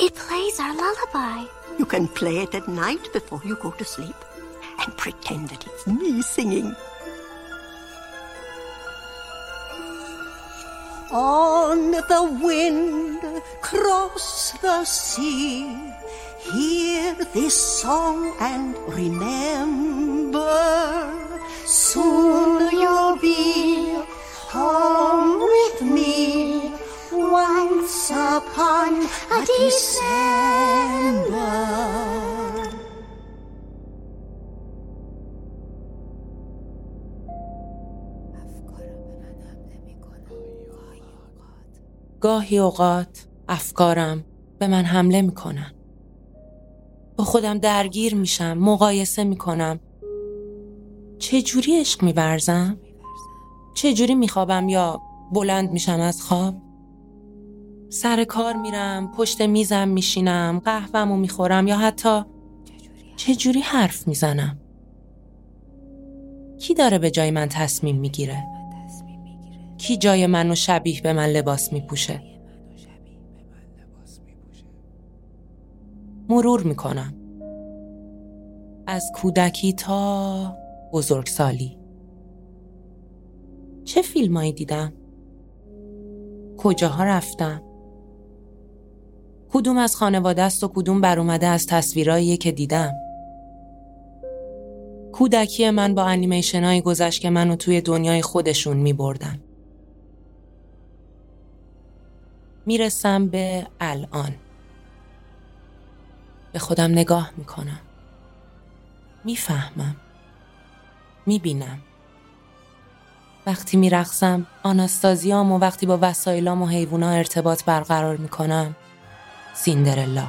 It plays our lullaby. You can play it at night before you go to sleep and pretend that it's me singing. On the wind, cross the sea, hear this song and remember, soon you'll be home upon a December. گاهی اوقات افکارم به من حمله می‌کنن. با خودم درگیر میشم، مقایسه می‌کنم. چه جوری عشق میورزم؟ جوری میخوابم یا بلند میشم از خواب؟ سر کار میرم، پشت میزم میشینم، قهوهمو می‌خورم یا حتی چه جوری حرف می‌زنم؟ کی داره به جای من تصمیم می‌گیره؟ کی جای منو شبیه به من لباس میپوشه؟ مرور می‌کنم از کودکی تا بزرگسالی چه فیلمایی دیدم؟ کجاها رفتم؟ کدوم از خانواده است و کدوم بر اومده از تصویرهایی که دیدم؟ کودکی من با انیمیشن های گذشت که منو توی دنیای خودشون می بردن. می‌رسم به الان. به خودم نگاه می‌کنم. می‌فهمم. می‌بینم. وقتی میرقصم آناستازیام و وقتی با وسایلام و حیوونا ارتباط برقرار می‌کنم سیندرلا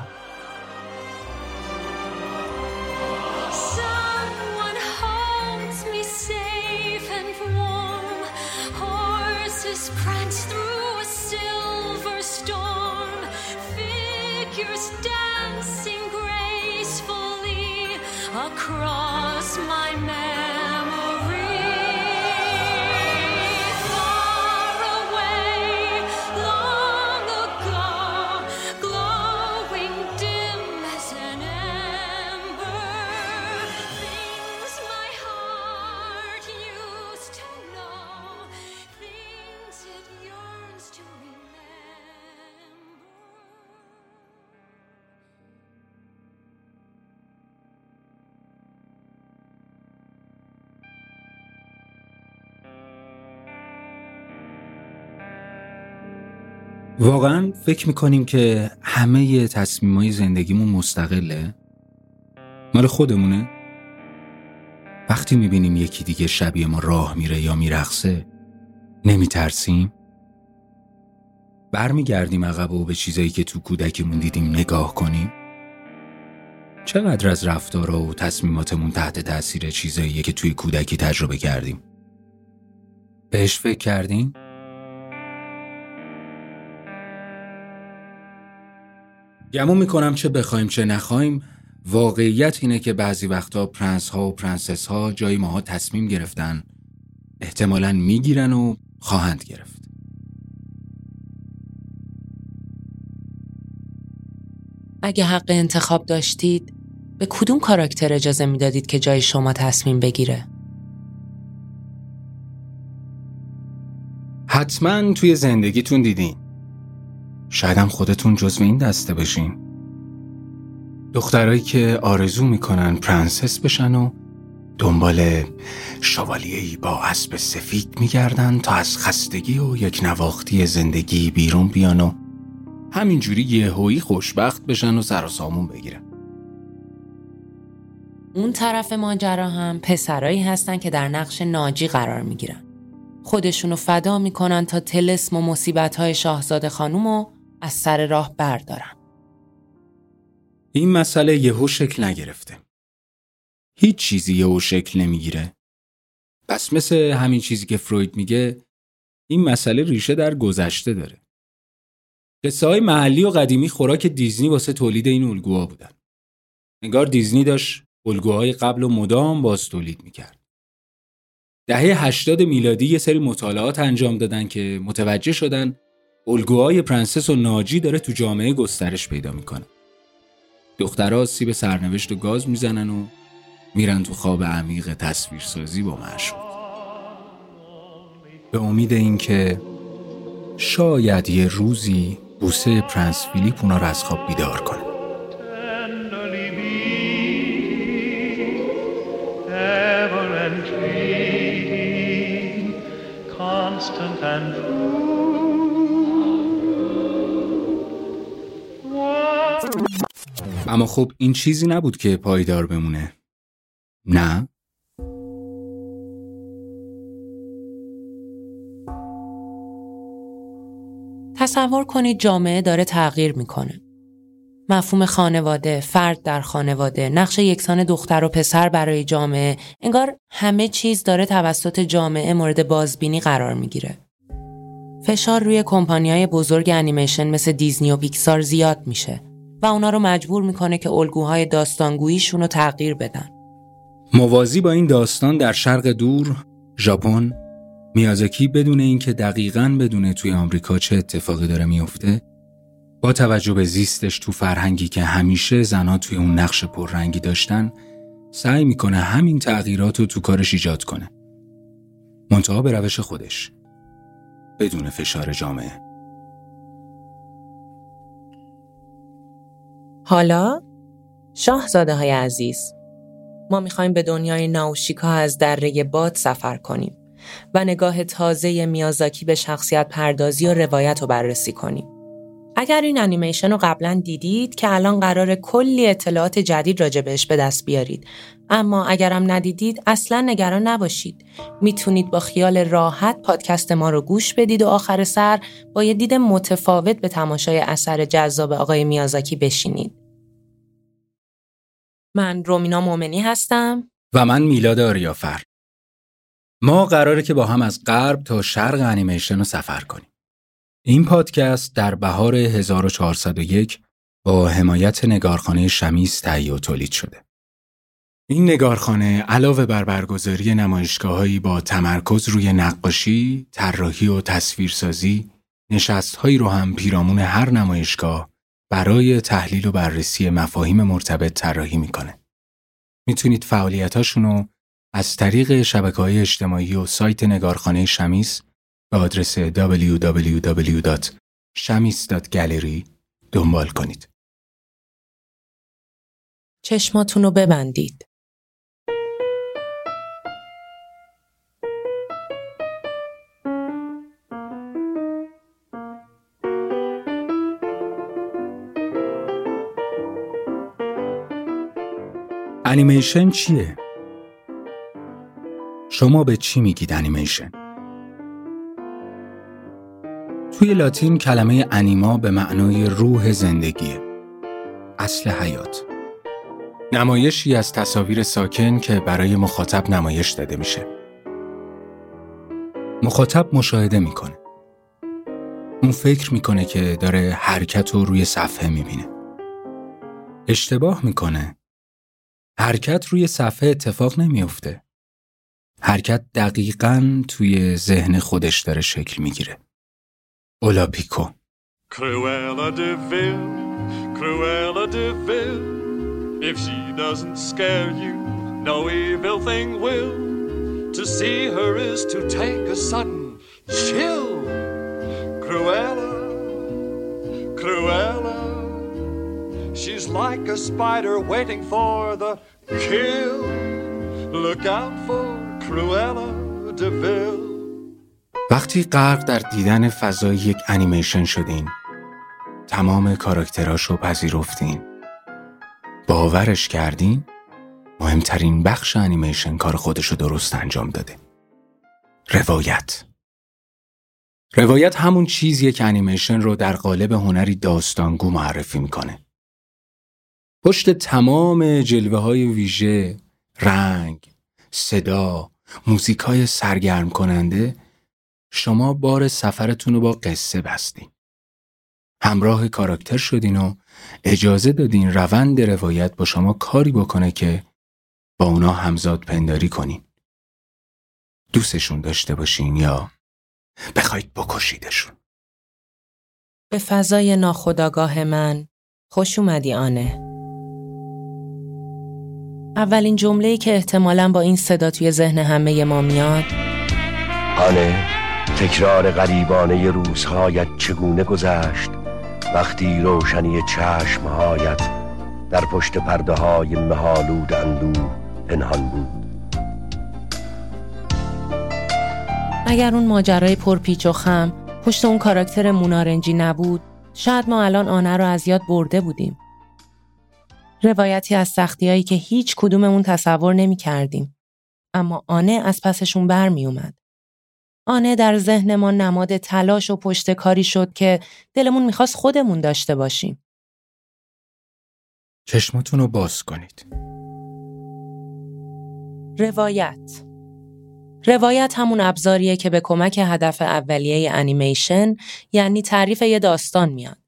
واقعا فکر می‌کنیم که همه تصمیم های زندگیمون مستقله؟ مال خودمونه؟ وقتی می‌بینیم یکی دیگه شبیه ما راه میره یا میرخصه نمیترسیم؟ برمیگردیم عقب و به چیزایی که تو کودکمون دیدیم نگاه کنیم؟ چقدر از رفتارها و تصمیماتمون تحت تاثیر چیزاییه که توی کودکی تجربه کردیم؟ بهش فکر کردیم؟ گمون می‌کنم چه بخوایم چه نخوایم. واقعیت اینه که بعضی وقتا پرنس ها و پرنسس ها جای ماها تصمیم گرفتن احتمالا می‌گیرن و خواهند گرفت. اگه حق انتخاب داشتید به کدوم کاراکتر اجازه می‌دادید که جای شما تصمیم بگیره؟ حتما توی زندگیتون دیدین. شاید هم خودتون جزو این دسته بشین دخترایی که آرزو می‌کنن پرنسس بشن و دنبال شوالیهی با اسب سفید میگردن تا از خستگی و یک نواختی زندگی بیرون بیان و همینجوری یهویی خوشبخت بشن و سر و سامون بگیرن اون طرف ماجرا هم پسرایی هستن که در نقش ناجی قرار می‌گیرن. خودشونو فدا می‌کنن تا تلسم و مصیبت های شاهزاده خانومو از سر راه بردارن. این مسئله یهو شکل نگرفته. هیچ چیزی یهو شکل نمی‌گیره. پس مثل همین چیزی که فروید میگه این مسئله ریشه در گذشته داره. قصه های محلی و قدیمی خوراک دیزنی واسه تولید این الگوها بودن. انگار دیزنی داشت الگوهای قبل و مدام باز تولید می‌کرد. دهه 80 میلادی یه سری مطالعات انجام دادن که متوجه شدن الگوهای پرنسس و ناجی داره تو جامعه گسترش پیدا می‌کنه. دخترها سیب سرنوشت و گاز می‌زنن و میرن تو خواب عمیق تصویرسازی با معشوق به امید اینکه شاید یه روزی بوسه پرنس فیلیپ اونا رو از خواب بیدار کنه. Constant and اما خب این چیزی نبود که پایدار بمونه نه تصور کنید جامعه داره تغییر می‌کنه. مفهوم خانواده، فرد در خانواده، نقش یکسان دختر و پسر برای جامعه، انگار همه چیز داره توسط جامعه مورد بازبینی قرار می‌گیره. فشار روی کمپانیای بزرگ انیمیشن مثل دیزنی و پیکسار زیاد میشه و اونا رو مجبور می‌کنه که الگوهای داستانگوییشون رو تغییر بدن. موازی با این داستان در شرق دور ژاپن میازاکی بدون اینکه دقیقاً بدونه توی آمریکا چه اتفاقی داره میفته با توجه به زیستش تو فرهنگی که همیشه زنها توی اون نقش پررنگی داشتن سعی می‌کنه همین تغییرات رو تو کارش ایجاد کنه منتها به روش خودش بدون فشار جامعه حالا شاهزاده های عزیز ما می‌خوایم به دنیای ناوشیکا از دره باد سفر کنیم و نگاه تازه میازاکی به شخصیت پردازی و روایت رو بررسی کنیم. اگر این انیمیشن رو قبلا دیدید که الان قرار کلی اطلاعات جدید راجع بهش به دست بیارید اما اگرم ندیدید اصلا نگران نباشید. می‌تونید با خیال راحت پادکست ما رو گوش بدید و آخر سر با یه دید متفاوت به تماشای اثر جذاب آقای میازاکی بشینید. من رومینا مومنی هستم. و من میلاد آریافر. ما قراره که با هم از غرب تا شرق انیمیشن رو سفر کنیم. این پادکست در بهار 1401 با حمایت نگارخانه شمیس تهیه و تولید شده. این نگارخانه علاوه بر برگزاری نمایشگاهایی با تمرکز روی نقاشی، طراحی و تصویرسازی، نشستهایی رو هم پیرامون هر نمایشگاه برای تحلیل و بررسی مفاهیم مرتبط طراحی می‌کنه. می‌تونید فعالیتاشون رو از طریق شبکه های اجتماعی و سایت نگارخانه شمیس به آدرس www.shamis.gallery دنبال کنید. چشماتون رو ببندید. انیمیشن چیه؟ شما به چی میگید انیمیشن؟ توی لاتین کلمه انیما به معنای روح زندگیه. اصل حیات. نمایشی از تصاویر ساکن که برای مخاطب نمایش داده میشه. مخاطب مشاهده می‌کنه. اون فکر می‌کنه که داره حرکت رو روی صفحه می‌بینه. اشتباه می‌کنه. حرکت روی صفحه اتفاق نمیافته. حرکت دقیقاً توی ذهن خودش داره شکل می‌گیره. اولاپیکو Cruella de Vil, Cruella de Vil. If she doesn't scare you, no evil thing will. To see her is to take a sudden chill. Cruella, Cruella. She's like a spider waiting for the kill. Look out for Cruella de Vil. وقتی غرق در دیدن فضای یک انیمیشن شدین تمام کاراکتراش رو پذیرفتین. باورش کردین؟ مهمترین بخش انیمیشن کار خودش رو درست انجام داده. روایت. روایت همون چیزیه که انیمیشن رو در قالب هنری داستانگو معرفی می‌کنه. پشت تمام جلوه های ویژه رنگ صدا موزیک های سرگرم کننده شما بار سفرتون رو با قصه بستین. همراه کاراکتر شدین و اجازه دادین روند روایت با شما کاری بکنه که با اونا همزاد پنداری کنین. دوستشون داشته باشین یا بخواید بکشیدشون. به فضای ناخداگاه من خوش اومدی آنه. اولین جمله‌ای که احتمالاً با این صدا توی ذهن همه ما میاد. آنه تکرار غریبانه روزهایت چگونه گذشت؟ وقتی روشنی چشمهایت در پشت پرده های مهالود اندوه پنهان بود. اگر اون ماجرای پرپیچ و خم پشت اون کاراکتر مونارنجی نبود شاید ما الان آنه رو از یاد برده بودیم. روایتی از سختیایی که هیچ کدوممون تصور نمی کردیم. اما آنه از پسشون برمی اومد. آنه در ذهن ما نماد تلاش و پشت کاری شد که دلمون می‌خواست خودمون داشته باشیم. چشمتون رو باز کنید. روایت روایت همون ابزاریه که به کمک هدف اولیه انیمیشن یعنی تعریف یه داستان میاد.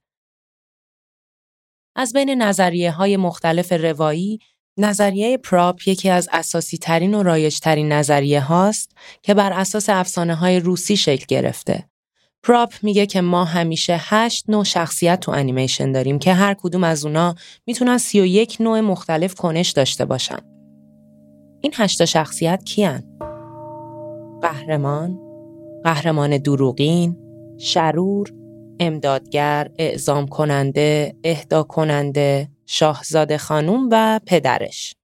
از بین نظریه های مختلف روایی، نظریه پراپ یکی از اساسی ترین و رایج ترین نظریه هاست که بر اساس افسانه های روسی شکل گرفته. پراپ میگه که ما همیشه هشت نوع شخصیت تو انیمیشن داریم که هر کدوم از اونا می‌تونن سی و یک نوع مختلف کنش داشته باشن. این هشتا شخصیت کیان؟ قهرمان، قهرمان دروغین، شرور، امدادگر، اعزام کننده، اهدا کننده، شاهزاده خانوم و پدرش.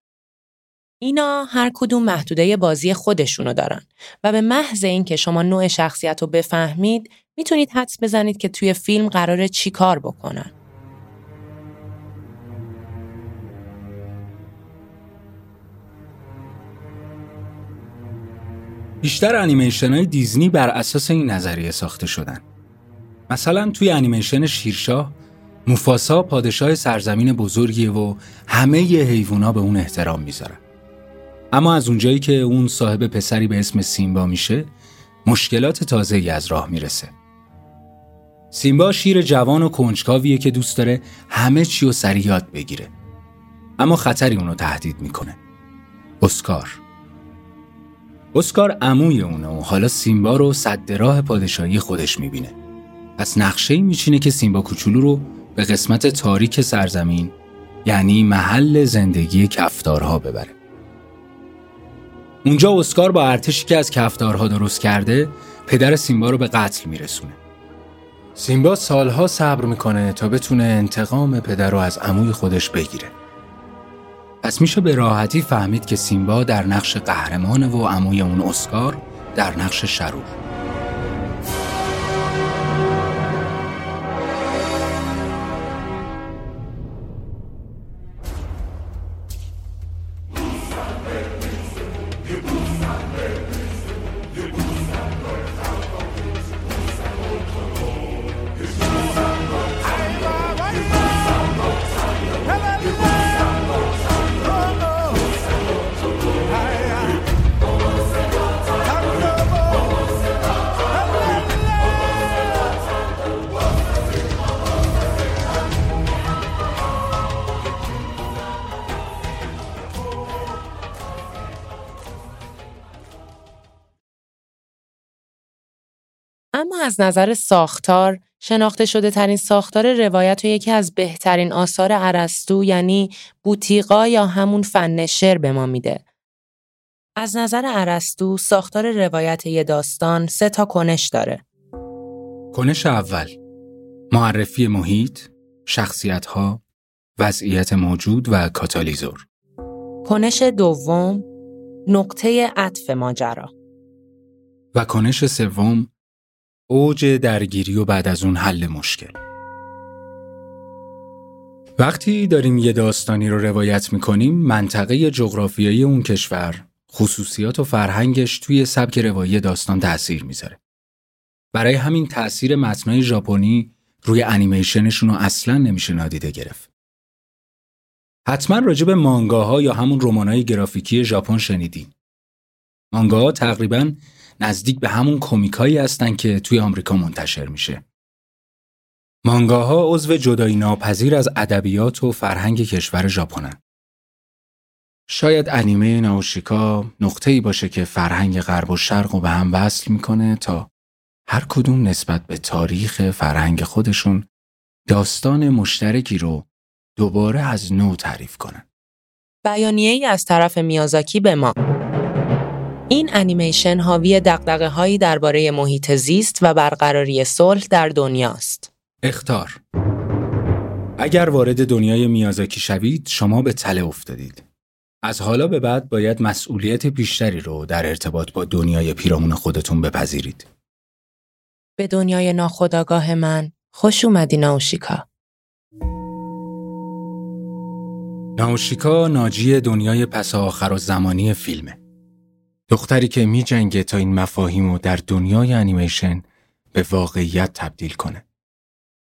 اینا هر کدوم محدوده بازی خودشونو دارن و به محض اینکه شما نوع شخصیت رو بفهمید می‌تونید حدس بزنید که توی فیلم قراره چی کار بکنن. بیشتر انیمیشن های دیزنی بر اساس این نظریه ساخته شدن. مثلا توی انیمیشن شیرشاه موفاسا پادشاه سرزمین بزرگیه و همه ی حیوونا به اون احترام می‌ذارن. اما از اونجایی که اون صاحب پسری به اسم سیمبا میشه مشکلات تازه‌ای از راه می‌رسه. سیمبا شیر جوان و کنجکاویه که دوست داره همه چی رو سریع یاد بگیره. اما خطری اونو تهدید می‌کنه. اسکار اسکار عموی اونه و حالا سیمبا رو صد راه پادشاهی خودش می‌بینه. پس نقشه میچینه که سیمبا کوچولو رو به قسمت تاریک سرزمین یعنی محل زندگی کفتارها ببره. اونجا اسکار با ارتشی که از کفتارها درست کرده پدر سیمبا رو به قتل میرسونه. سیمبا سالها صبر می‌کنه تا بتونه انتقام پدر رو از عموی خودش بگیره. پس میشه به راحتی فهمید که سیمبا در نقش قهرمانه و عموی اون اسکار در نقش شرور. اما از نظر ساختار شناخته شده ترین ساختار روایت و یکی از بهترین آثار ارسطو یعنی بوتیقا یا همون فن شعر به ما میده. از نظر ارسطو ساختار روایت یه داستان سه تا کنش داره. کنش اول معرفی محیط، شخصیت‌ها، وضعیت موجود و کاتالیزور. کنش دوم نقطه عطف ماجرا. و کنش سوم اوج درگیری و بعد از اون حل مشکل. وقتی داریم یه داستانی رو روایت می‌کنیم منطقه جغرافیایی اون کشور خصوصیات و فرهنگش توی سبک روایی داستان تأثیر می‌ذاره. برای همین تأثیر متنای ژاپنی روی انیمیشنشون رو اصلا نمیشه نادیده گرفت. حتما راجع به مانگاها یا همون رمانای گرافیکی ژاپن شنیدین. مانگاها تقریبا نزدیک به همون کمیکایی هستن که توی آمریکا منتشر میشه. مانگاها عضو جدایی ناپذیر از ادبیات و فرهنگ کشور ژاپنن. شاید انیمه ناوشیکا نقطه‌ای باشه که فرهنگ غرب و شرق رو به هم وصل می‌کنه تا هر کدوم نسبت به تاریخ فرهنگ خودشون داستان مشترکی رو دوباره از نو تعریف کنن. بیانیه ای از طرف میازاکی به ما این انیمیشن حاوی دقدقه هایی درباره محیط زیست و برقراری صلح در دنیاست. اختار اگر وارد دنیای میازاکی شوید شما به تله افتادید. از حالا به بعد باید مسئولیت بیشتری رو در ارتباط با دنیای پیرامون خودتون بپذیرید. به دنیای ناخودآگاه من خوش اومدی ناوشیکا. ناوشیکا ناجی دنیای پس آخر و زمانی فیلمه. دختری که می جنگه تا این مفاهیم رو در دنیای انیمیشن به واقعیت تبدیل کنه.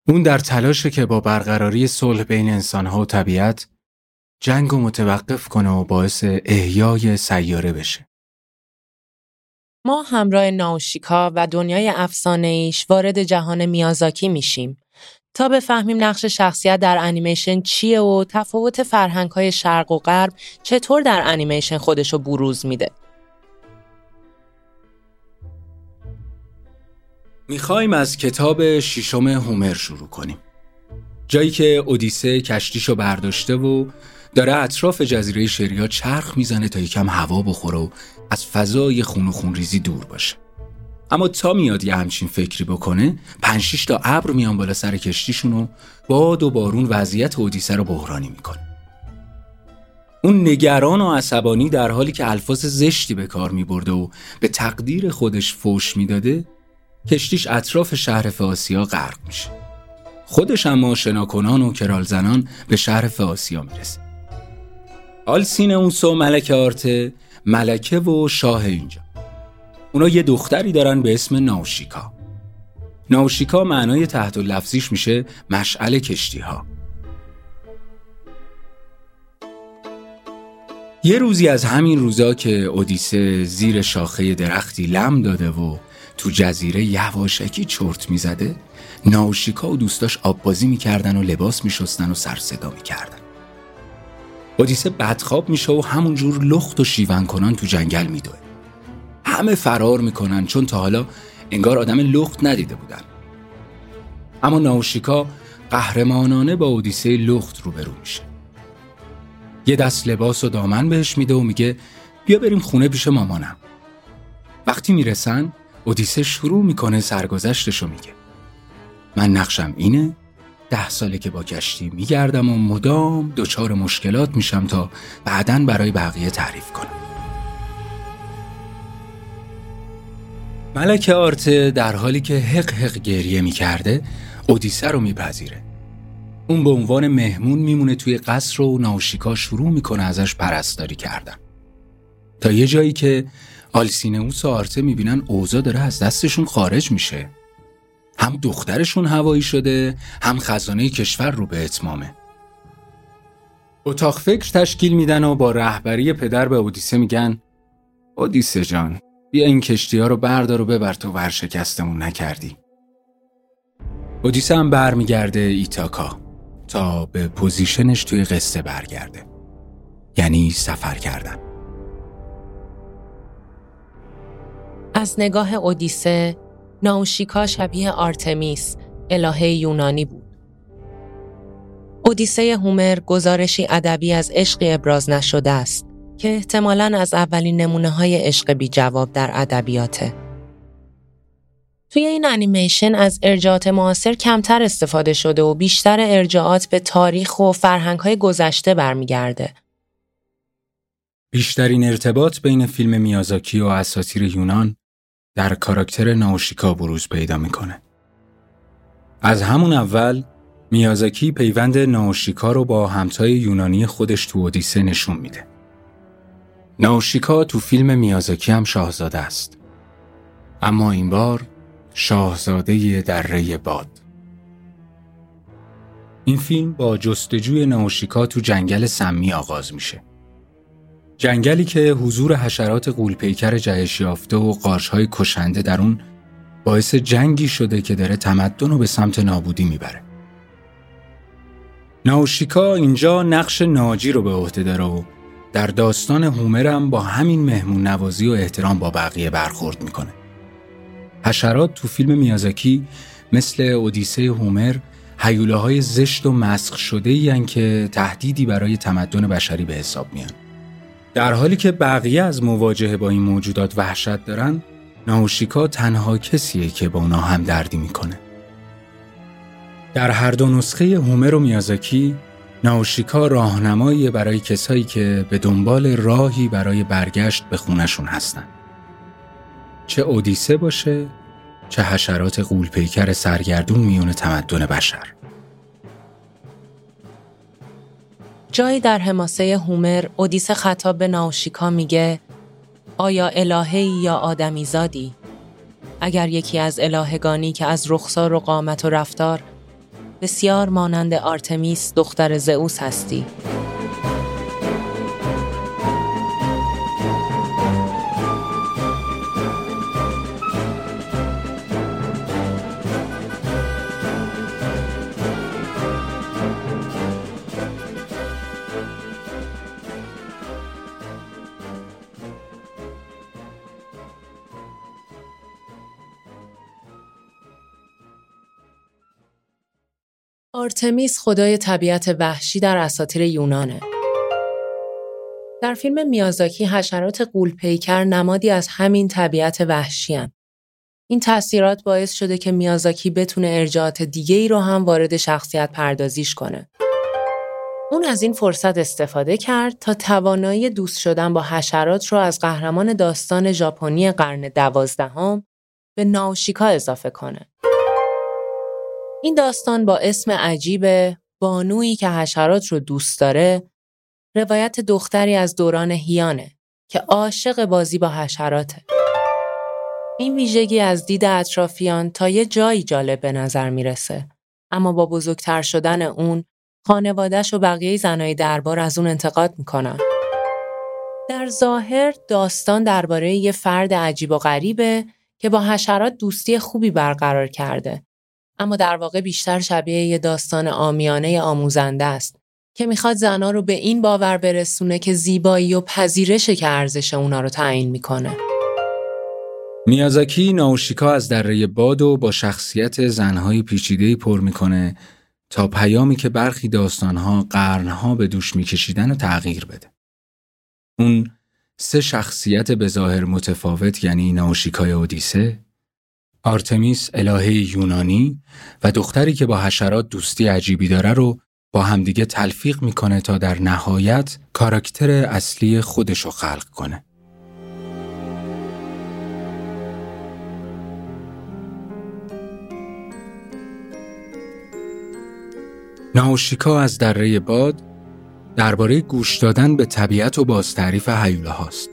اون در تلاشه که با برقراری صلح بین انسانها و طبیعت جنگ و متوقف کنه و باعث احیای سیاره بشه. ما همراه ناوشیکا و دنیای افسانه ایش وارد جهان میازاکی میشیم تا بفهمیم نقش شخصیت در انیمیشن چیه و تفاوت فرهنگ های شرق و غرب چطور در انیمیشن خودشو بروز میده. می‌خوایم از کتاب ششم هومر شروع کنیم. جایی که اودیسه کشتیشو برداشته و داره اطراف جزیره شریا چرخ می‌زنه تا یکم هوا بخوره و از فضای خون و خونریزی دور باشه. اما تا میاد یه همچین فکری بکنه پنج تا ابر میان بالا سر کشتیشون و باد و بارون وضعیت اودیسه رو بحرانی می‌کنه. اون نگران و عصبانی در حالی که الفاظ زشتی به کار میبرده و به تقدیر خودش فوش می‌داده کشتیش اطراف شهر فاسیا غرق میشه. خودش اما شناکنان و کرال زنان به شهر فاسیا می‌رسه. آلسین اونسو و ملکه آرته ملکه و شاه اینجا. اونا یه دختری دارن به اسم ناوشیکا. ناوشیکا معنای تحت لفظیش میشه مشعل کشتی ها. یه روزی از همین روزا که اودیسه زیر شاخه درختی لم داده و تو جزیره یواشکی چرت می‌زده ناوشیکا و دوستاش آببازی می‌کردن و لباس میشستن و سر صدا می‌کردن. اودیسه بدخواب میشه و همونجور لخت و شیون کنان تو جنگل میدوه. همه فرار می‌کنن چون تا حالا انگار آدم لخت ندیده بودن. اما ناوشیکا قهرمانانه با اودیسه لخت روبرو میشه. یه دست لباس و دامن بهش میده و میگه بیا بریم خونه پیش مامانم. وقتی می‌رسن اودیسه شروع می‌کنه سرگذشتشو میگه. من نقشم اینه ده ساله که با کشتی میگردم و مدام دچار مشکلات میشم تا بعدا برای بقیه تعریف کنم. ملک آرته در حالی که حق حق گریه می‌کرده اودیسه رو میپذیره. اون به عنوان مهمون میمونه توی قصر و ناوشیکا شروع می‌کنه ازش پرستاری کردن. تا یه جایی که آلسینئوس و آرته می‌بینن اوضاع داره از دستشون خارج میشه. هم دخترشون هوایی شده هم خزانه کشور رو به اتمامه. اتاق فکر تشکیل میدن و با رهبری پدر به اودیسه میگن اودیسه جان بیا این کشتی ها رو بردار و ببر تا ورشکستمون نکردی. اودیسه هم برمیگرده ایتاکا تا به position ش توی قصه برگرده. یعنی سفر کردن. از نگاه اودیسه ناوشیکا شبیه آرتمیس الهه یونانی بود. اودیسه هومر گزارشی ادبی از عشقی ابراز نشده است که احتمالاً از اولین نمونه های عشق بی جواب در ادبیاته. توی این انیمیشن از ارجاعات معاصر کمتر استفاده شده و بیشتر ارجاعات به تاریخ و فرهنگ های گذشته برمیگرده. بیشترین ارتباط بین فیلم میازاکی و اساطیر یونان در کاراکتر ناوشیکا بروز پیدا می‌کنه. از همون اول میازاکی پیوند ناوشیکا رو با همتای یونانی خودش تو اودیسه نشون میده. ناوشیکا تو فیلم میازاکی هم شاهزاده است. اما این بار شاهزاده دره باد. این فیلم با جستجوی ناوشیکا تو جنگل سمی آغاز میشه. جنگلی که حضور حشرات قولپیکر جهش یافته و قارچهای کشنده در اون باعث جنگی شده که داره تمدن رو به سمت نابودی می‌بره. ناوشیکا اینجا نقش ناجی رو به عهده داره و در داستان هومر هم با همین مهمون نوازی و احترام با بقیه برخورد می‌کنه. حشرات تو فیلم میازاکی مثل اودیسه هومر حیوله های زشت و مسخ شده این که تهدیدی برای تمدن بشری به حساب میان. در حالی که بقیه از مواجهه با این موجودات وحشت دارن، ناوشیکا تنها کسیه که با اونا هم دردی می‌کنه. در هر دو نسخه هومر و میازاکی، ناوشیکا راهنمایی برای کسایی که به دنبال راهی برای برگشت به خونشون هستن. چه اودیسه باشه چه حشرات غولپیکر سرگردون میون تمدن بشر جایی در حماسه هومر اودیسه خطاب به ناوشیکا میگه آیا الههی یا آدمی زادی؟ اگر یکی از الهگانی که از رخسار و قامت و رفتار بسیار مانند آرتمیس دختر زئوس هستی آرتمیس خدای طبیعت وحشی در اساطیر یونانه. در فیلم میازاکی حشرات قولپیکر نمادی از همین طبیعت وحشی هن. این تاثیرات باعث شده که میازاکی بتونه ارجاعات دیگه ای رو هم وارد شخصیت پردازیش کنه. اون از این فرصت استفاده کرد تا توانایی دوست شدن با حشرات رو از قهرمان داستان ژاپنی قرن دوازدهم به ناوشیکا اضافه کنه. این داستان با اسم عجیب بانویی که حشرات رو دوست داره روایت دختری از دوران هیانه که عاشق بازی با حشراته. این ویژگی از دید اطرافیان تا یه جایی جالب به نظر می‌رسه اما با بزرگتر شدن اون خانوادش و بقیه زنای دربار از اون انتقاد می‌کنن. در ظاهر داستان درباره یه فرد عجیب و غریبه که با حشرات دوستی خوبی برقرار کرده اما در واقع بیشتر شبیه یه داستان آمیانه آموزنده است که می‌خواد زنا رو به این باور برسونه که زیبایی و پذیرش که ارزش اونا رو تعیین می‌کنه. میازاکی ناوشیکا از دره باد و با شخصیت زنهای پیچیده‌ای پر می‌کنه تا پیامی که برخی داستانها قرنها به دوش میکشیدن و تغییر بده. اون سه شخصیت به ظاهر متفاوت یعنی ناوشیکای اودیسه، آرتمیس الهه یونانی و دختری که با حشرات دوستی عجیبی داره رو با همدیگه تلفیق می‌کنه تا در نهایت کاراکتر اصلی خودش رو خلق کنه. ناوشیکا از دره باد درباره گوش دادن به طبیعت و باز تعریف هیولا هاست.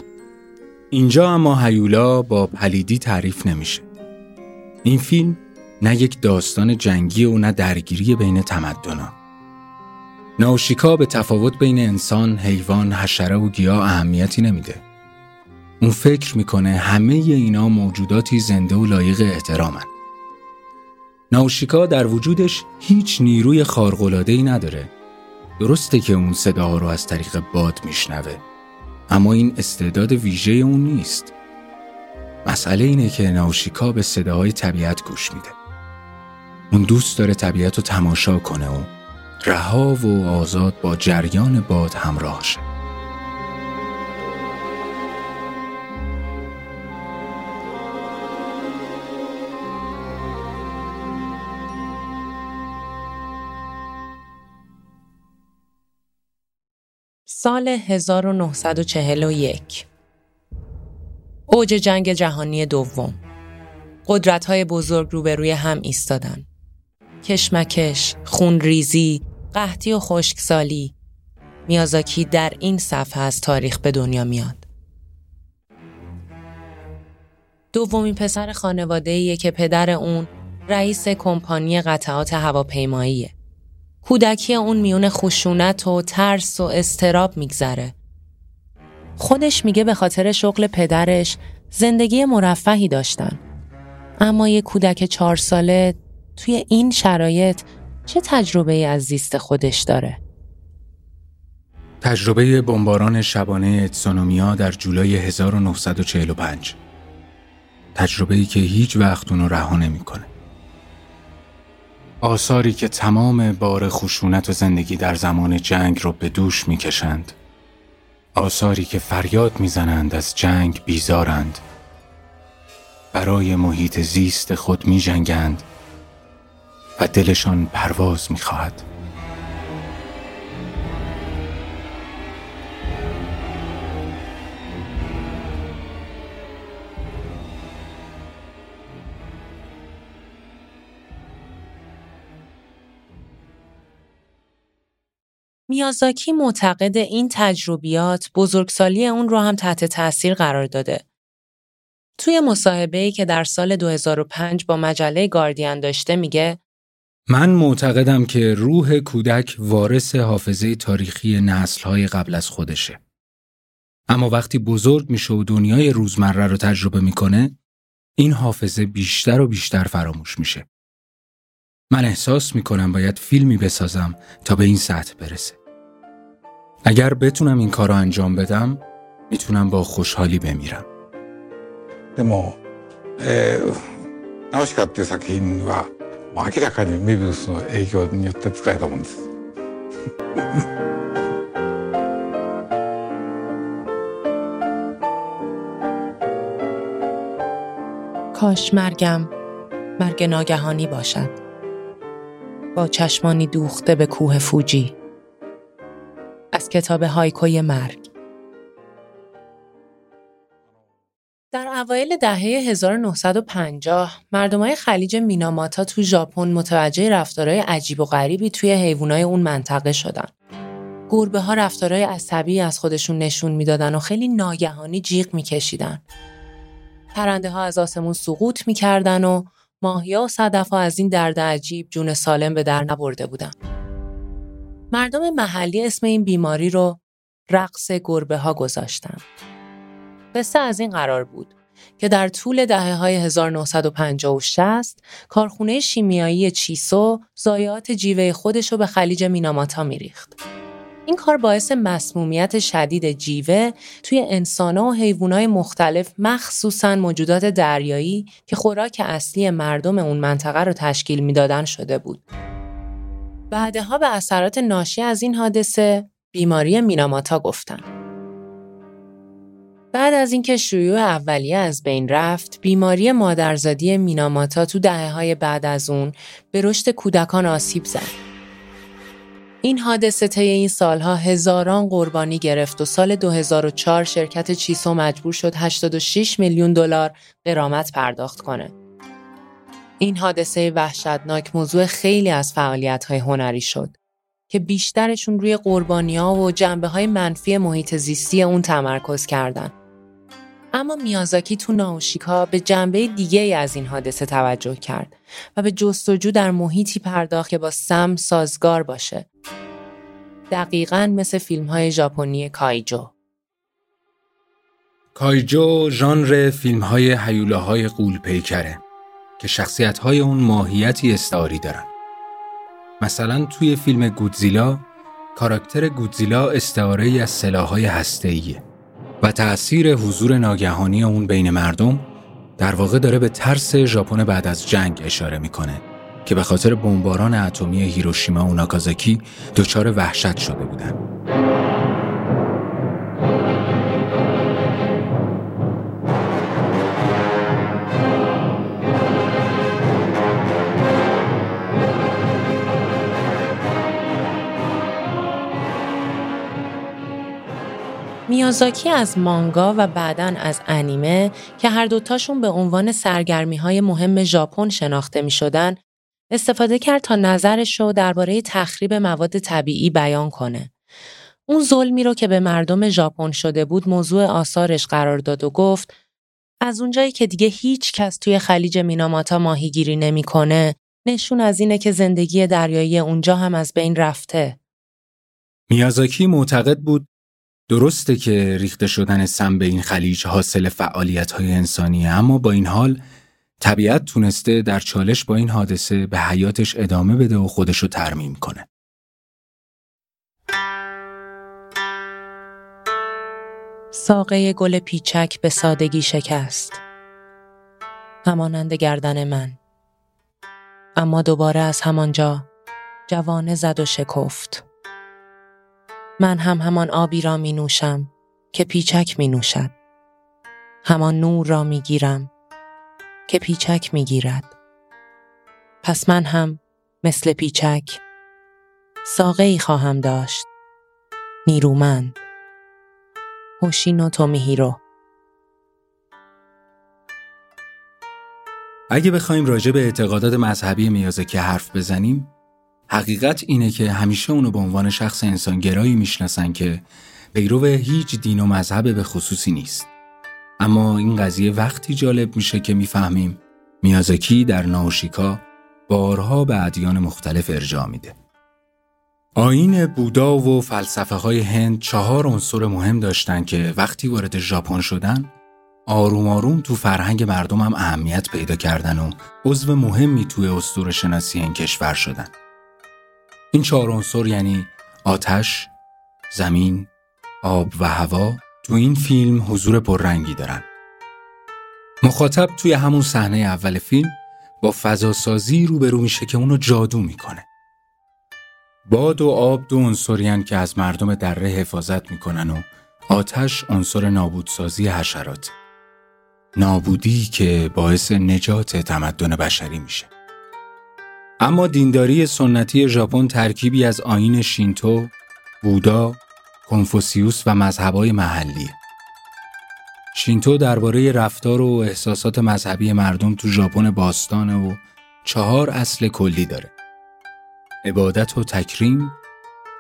اینجا اما هیولا با پلیدی تعریف نمیشه. این فیلم نه یک داستان جنگی و نه درگیری بین تمدنا. ناوشیکا به تفاوت بین انسان، حیوان، حشره و گیاه اهمیتی نمیده. اون فکر می‌کنه همه اینا موجوداتی زنده و لایق احترامن. ناوشیکا در وجودش هیچ نیروی خارق‌العاده‌ای نداره. درسته که اون صداها رو از طریق باد میشنوه. اما این استعداد ویژه اون نیست. مسئله اینه که ناوشیکا به صداهای طبیعت گوش میده. اون دوست داره طبیعت رو تماشا کنه و رها و آزاد با جریان باد همراه شه. سال 1941 اوج جنگ جهانی دوم. قدرت‌های بزرگ روبروی هم ایستادن. کشمکش، خونریزی، قحطی و خشکسالی. میازاکی در این صفحه از تاریخ به دنیا میاد. دومین پسر خانواده‌ایه که پدر اون رئیس کمپانی قطعات هواپیماییه. کودکی اون میون خشونت و ترس و استراب میگذره. خودش میگه به خاطر شغل پدرش زندگی مرفهی داشتن. اما یه کودک چهار ساله توی این شرایط چه تجربه ای از زیست خودش داره؟ تجربه بمباران شبانه اتسونومیا در جولای 1945 تجربه‌ای که هیچ وقت اونو رها نمی‌کنه. آثاری که تمام بار خشونت و زندگی در زمان جنگ رو به دوش می‌کشند. آثاری که فریاد می‌زنند از جنگ بیزارند. برای محیط زیست خود می جنگند و دلشان پرواز می خواهد. میازاکی معتقد این تجربیات بزرگسالی اون رو هم تحت تاثیر قرار داده. توی مصاحبه‌ای که در سال 2005 با مجله گاردین داشته میگه من معتقدم که روح کودک وارث حافظه تاریخی نسلهای قبل از خودشه. اما وقتی بزرگ میشه و دنیای روزمره رو تجربه می‌کنه، این حافظه بیشتر و بیشتر فراموش میشه. من احساس می‌کنم باید فیلمی بسازم تا به این سطح برسه. اگر بتونم این کار رو انجام بدم، میتونم با خوشحالی بمیرم. でも、えーナウシカっていう作品はもう明らかにメビウスの影響によって作られたもんです。 کاش مرگم مرگ ناگهانی باشد. با چشمانی دوخته به کوه فوجی. از کتاب هایکوی مرگ. در اوایل دهه 1950 مردمای خلیج میناماتا تو ژاپن متوجه رفتارهای عجیب و غریبی توی حیوانات اون منطقه شدن. گربه ها رفتارهای عصبی از خودشون نشون می‌دادن و خیلی ناگهانی جیغ میکشیدن. پرنده ها از آسمون سقوط می‌کردن و ماهیا و صدف ها از این درد عجیب جون سالم به در نبرده بودن. مردم محلی اسم این بیماری رو رقص گربه ها گذاشتن. قصه از این قرار بود که در طول دهه های 1950 و 60 کارخونه شیمیایی چیسو ضایعات جیوه خودش رو به خلیج میناماتا میریخت. این کار باعث مسمومیت شدید جیوه توی انسانها و حیوانات مختلف مخصوصاً موجودات دریایی که خوراک اصلی مردم اون منطقه رو تشکیل می‌دادن شده بود. بعدها به اثرات ناشی از این حادثه بیماری میناماتا گفتن. بعد از اینکه شیوع اولیه از بین رفت، بیماری مادرزادی میناماتا تو دهه های بعد از اون به رشد کودکان آسیب زد. این حادثه طی این سالها هزاران قربانی گرفت و سال 2004 شرکت چیسو مجبور شد 86 میلیون دلار غرامت پرداخت کنه. این حادثه وحشتناک موضوع خیلی از فعالیت‌های هنری شد که بیشترشون روی قربانی‌ها و جنبه‌های منفی محیط زیستی اون تمرکز کردن. اما میازاکی تو ناوشیکا به جنبه دیگه از این حادثه توجه کرد و به جستجو در محیطی پرداخت که با سم سازگار باشه. دقیقا مثل فیلم های ژاپنی کایجو. کایجو ژانر فیلم های حیولاهای قول پیکره که شخصیت های اون ماهیتی استعاری دارن. مثلا توی فیلم گودزیلا کاراکتر گودزیلا استعاره از سلاح‌های هسته‌ایه و تأثیر حضور ناگهانی اون بین مردم در واقع داره به ترس ژاپن بعد از جنگ اشاره می‌کنه که به خاطر بمباران اتمی هیروشیما و ناگازاکی دچار وحشت شده بودن. میازاکی از مانگا و بعدا از انیمه که هر دوتاشون به عنوان سرگرمی های مهم ژاپن شناخته می شدن، استفاده کرد تا نظرش رو درباره تخریب مواد طبیعی بیان کنه. اون ظلمی رو که به مردم ژاپن شده بود موضوع آثارش قرار داد و گفت از اونجایی که دیگه هیچ کس توی خلیج میناماتا ماهیگیری نمی‌کنه نشون از اینه که زندگی دریایی اونجا هم از بین رفته. میازاکی معتقد بود درسته که ریخته شدن سم به این خلیج حاصل فعالیت های انسانیه اما با این حال طبیعت تونسته در چالش با این حادثه به حیاتش ادامه بده و خودشو ترمیم کنه. ساقه گل پیچک به سادگی شکست. همانند گردن من اما دوباره از همانجا جوانه زد و شکفت من هم همان آبی را می نوشم که پیچک می نوشد. همان نور را می گیرم که پیچک می گیرد. پس من هم مثل پیچک ساقه ای خواهم داشت. نیرومند. هوشینو تومیهیرو. اگه بخوایم راجع به اعتقادات مذهبی میازاکی حرف بزنیم حقیقت اینه که همیشه اونو به عنوان شخص انسانگرایی می‌شناسن که پیرو هیچ دین و مذهب به خصوصی نیست اما این قضیه وقتی جالب میشه که می‌فهمیم میازاکی در ناوشیکا بارها به ادیان مختلف ارجاع میده آین بودا و فلسفه های هند چهار عنصر مهم داشتن که وقتی وارد ژاپن شدن آروم آروم تو فرهنگ مردم هم اهمیت پیدا کردن و عضو مهمی توی اسطوره شناسی این کشور شدن. این چهار عنصر یعنی آتش، زمین، آب و هوا تو این فیلم حضور پررنگی دارن. مخاطب توی همون صحنه اول فیلم با فضاسازی روبرو میشه که اونو جادو می‌کنه. باد و آب دو عنصرین که از مردم دره حفاظت می‌کنن و آتش عنصر نابودسازی حشرات. نابودی که باعث نجات تمدن بشری میشه. اما دینداری سنتی ژاپن ترکیبی از آیین شینتو، بودا، کنفوسیوس و مذهبای محلی. شینتو درباره رفتار و احساسات مذهبی مردم تو ژاپن باستانه و چهار اصل کلی داره. عبادت و تکریم،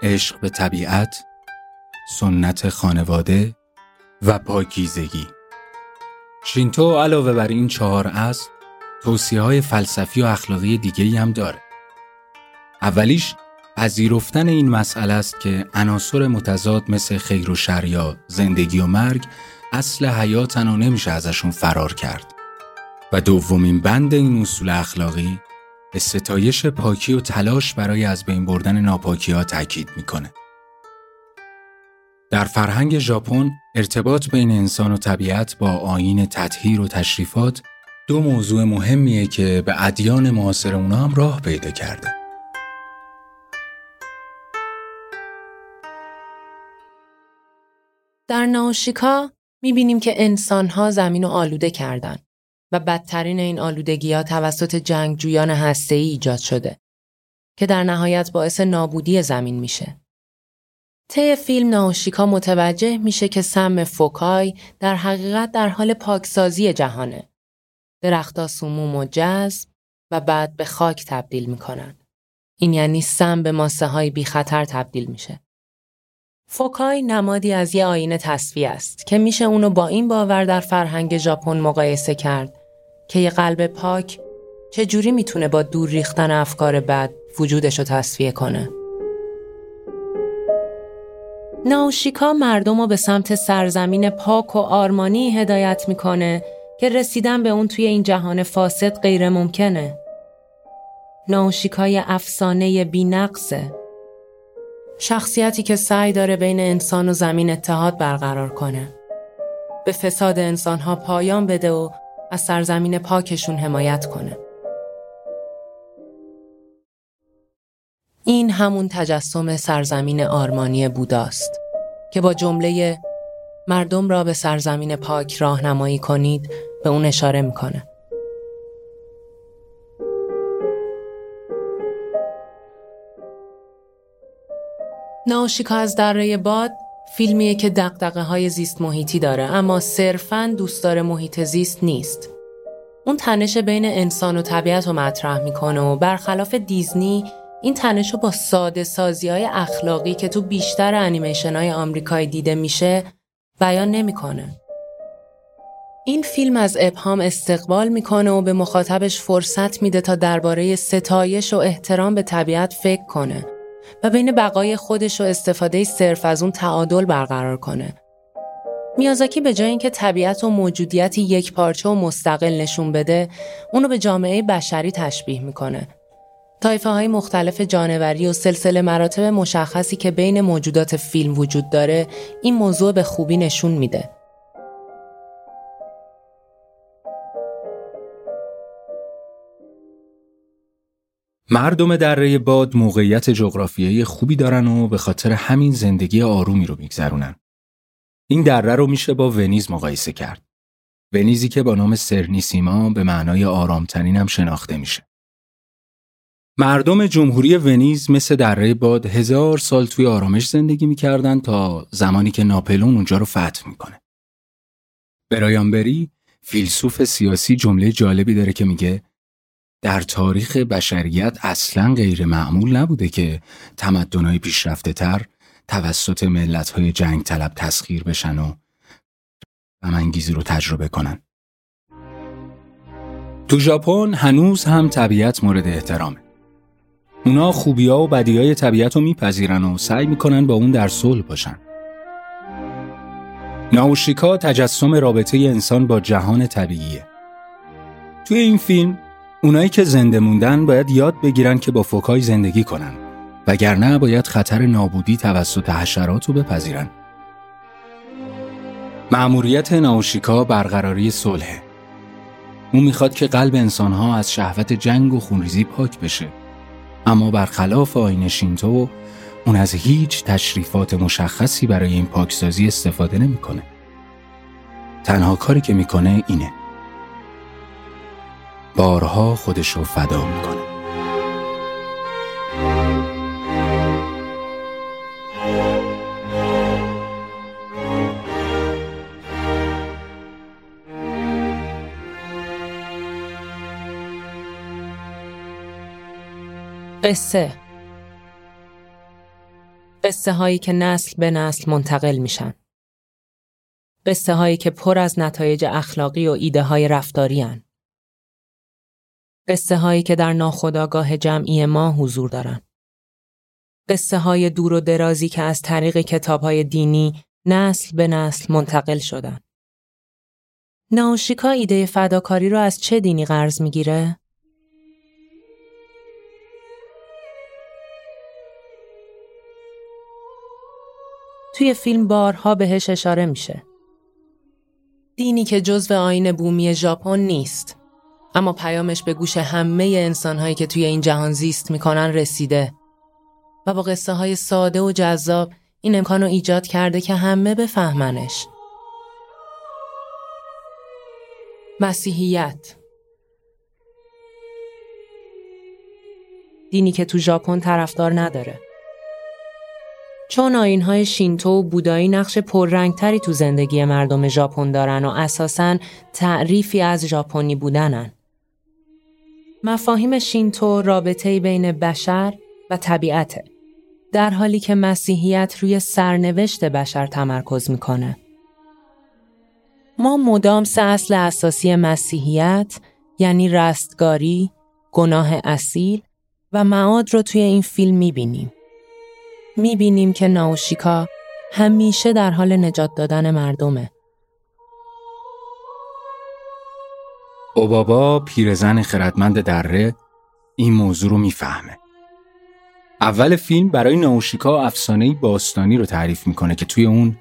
عشق به طبیعت، سنت خانواده و پاکیزگی. شینتو علاوه بر این چهار اصل توصیه های فلسفی و اخلاقی دیگه هم داره. اولیش پذیرفتن این مسئله است که عناصر متضاد مثل خیر و شر یا زندگی و مرگ اصل حیاتن و نمیشه ازشون فرار کرد. و دومین بند این اصول اخلاقی به ستایش پاکی و تلاش برای از بین بردن ناپاکی ها تاکید می‌کنه. در فرهنگ ژاپن ارتباط بین انسان و طبیعت با آیین تطهیر و تشریفات دو موضوع مهمیه که به ادیان معاصر اونا هم راه پیدا کرده. در ناوشیکا می‌بینیم که انسانها زمین رو آلوده کردن و بدترین این آلودگی ها توسط جنگجویان هسته‌ای ایجاد شده که در نهایت باعث نابودی زمین میشه. طی فیلم ناوشیکا متوجه میشه که سم فوکای در حقیقت در حال پاکسازی جهانه. درختها سموم و جذب و بعد به خاک تبدیل می‌کنن. این یعنی سم به ماسه های بی خطر تبدیل میشه. فوکای نمادی از یه آینه تصفیه است که میشه اونو با این باور در فرهنگ ژاپن مقایسه کرد که یه قلب پاک چجوری می‌تونه با دور ریختن افکار بد وجودش رو تصفیه کنه. ناوشیکا مردم رو به سمت سرزمین پاک و آرمانی هدایت می‌کنه که رسیدن به اون توی این جهان فاسد غیر ممکنه. ناوشیکای افسانه بینقصه. شخصیتی که سعی داره بین انسان و زمین اتحاد برقرار کنه. به فساد انسانها پایان بده و از سرزمین پاکشون حمایت کنه. این همون تجسم سرزمین آرمانی بوداست که با جمله مردم را به سرزمین پاک راهنمایی کنید به اون اشاره می‌کنه. ناشیکا از دره باد فیلمیه که دقدقه های زیست محیطی داره اما صرفاً دوستدار محیط زیست نیست. اون تنش بین انسان و طبیعت رو مطرح می‌کنه و برخلاف دیزنی این تنش رو با ساده سازی های اخلاقی که تو بیشتر انیمیشن های آمریکایی دیده میشه بیان نمی‌کنه. این فیلم از ابهام استقبال می‌کنه و به مخاطبش فرصت میده تا درباره ستایش و احترام به طبیعت فکر کنه و بین بقای خودش و استفاده صرف از اون تعادل برقرار کنه. میازاکی به جای اینکه طبیعت و موجودیتی یک پارچه و مستقل نشون بده، اونو به جامعه بشری تشبیه می‌کنه. تایفه های مختلف جانوری و سلسله مراتب مشخصی که بین موجودات فیلم وجود داره این موضوع به خوبی نشون میده. مردم دره باد موقعیت جغرافیایی خوبی دارن و به خاطر همین زندگی آرومی رو میگذرونن. این دره رو میشه با ونیز مقایسه کرد. ونیزی که با نام سرنیسیما به معنای آرامترین هم شناخته میشه. مردم جمهوری ونیز مثل دره باد هزار سال توی آرامش زندگی می‌کردن تا زمانی که ناپلون اونجا رو فتح می‌کنه. برایانبری فیلسوف سیاسی جمله جالبی داره که میگه در تاریخ بشریت اصلا غیر معمول نبوده که تمدنهای پیشرفته تر توسط ملتهای جنگ طلب تسخیر بشن و غمانگیزی رو تجربه کنن. تو ژاپن هنوز هم طبیعت مورد احترامه. اونا خوبیا و بدیای طبیعت رو میپذیرن و سعی می‌کنن با اون در صلح باشن. ناوشیکا تجسم رابطه انسان با جهان طبیعیه. توی این فیلم اونایی که زنده موندن باید یاد بگیرن که با فوکای زندگی کنن وگرنه باید خطر نابودی توسط حشرات رو بپذیرن. مأموریت ناوشیکا برقراری صلحه. اون می‌خواد که قلب انسانها از شهوت جنگ و خونریزی پاک بشه. اما برخلاف آین شینتو اون از هیچ تشریفات مشخصی برای این پاکسازی استفاده نمی‌کنه. تنها کاری که می‌کنه اینه. بارها خودش رو فدا می‌کنه. قصه قصه هایی که نسل به نسل منتقل میشن. قصه هایی که پر از نتایج اخلاقی و ایده های رفتاری هن. قصه هایی که در ناخودآگاه جمعی ما حضور دارن. قصه های دور و درازی که از طریق کتاب های دینی نسل به نسل منتقل شدن. ناوشیکا ایده فداکاری رو از چه دینی قرض می‌گیره؟ توی فیلم بارها بهش اشاره میشه. دینی که جزو آین بومی ژاپن نیست. اما پیامش به گوش همه انسانهایی که توی این جهان زیست می‌کنن رسیده و با قصه های ساده و جذاب این امکان رو ایجاد کرده که همه بفهمنش. مسیحیت دینی که تو ژاپن طرفدار نداره. چون آینهای شینتو و بودایی نقش پررنگتری تو زندگی مردم ژاپن دارن و اساساً تعریفی از ژاپنی بودنن. مفاهیم شینتو رابطه بین بشر و طبیعته. در حالی که مسیحیت روی سرنوشت بشر تمرکز می‌کنه. ما مدام سه اصل اساسی مسیحیت یعنی رستگاری، گناه اصیل و معاد رو توی این فیلم می‌بینیم. می‌بینیم که ناوشیکا همیشه در حال نجات دادن مردمه. اوبابا پیرزن خردمند دره این موضوع رو می‌فهمه. اول فیلم برای ناوشیکا افسانه‌ای باستانی رو تعریف می‌کنه که توی اون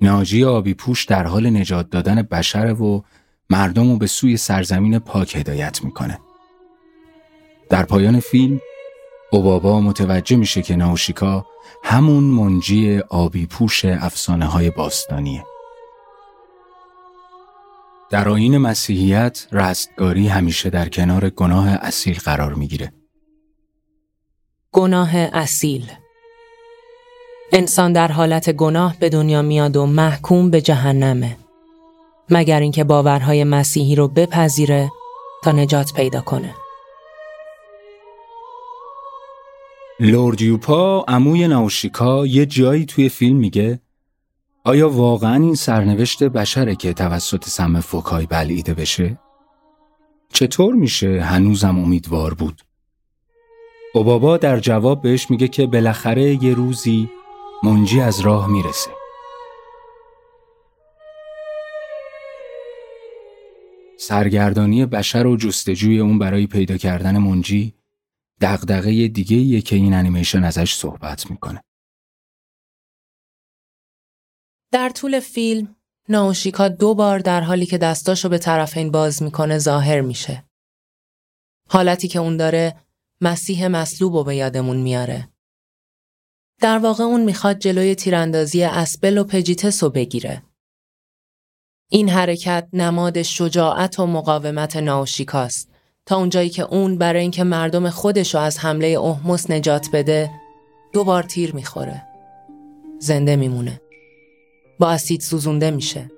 ناجی آبی پوش در حال نجات دادن بشر و مردم رو به سوی سرزمین پاک هدایت می‌کنه. در پایان فیلم اوبابا متوجه میشه که ناوشیکا همون منجی آبی پوش افسانه های باستانیه. در آین مسیحیت رستگاری همیشه در کنار گناه اصیل قرار می‌گیره. گناه اصیل انسان در حالت گناه به دنیا میاد و محکوم به جهنمه مگر اینکه باورهای مسیحی رو بپذیره تا نجات پیدا کنه. لورد یوپا عموی ناوشیکا یه جایی توی فیلم میگه آیا واقعا این سرنوشت بشره که توسط سم فوکای بلعیده بشه؟ چطور میشه هنوزم امیدوار بود؟ اوبابا در جواب بهش میگه که بالاخره یه روزی منجی از راه می‌رسه. سرگردانی بشر و جستجوی اون برای پیدا کردن منجی دغدغه دیگه که این انیمیشن ازش صحبت می‌کنه. در طول فیلم ناوشیکا دو بار در حالی که دستاشو به طرفین باز می‌کنه ظاهر میشه. حالتی که اون داره مسیح مصلوب رو به یادمون میاره. در واقع اون می‌خواد جلوی تیراندازی اسبل و پجیتس رو بگیره. این حرکت نماد شجاعت و مقاومت ناوشیکاست تا اونجایی که اون برای اینکه مردم خودش رو از حمله احمس نجات بده دوبار تیر می‌خوره. زنده میمونه. با اسید سوزونده میشه.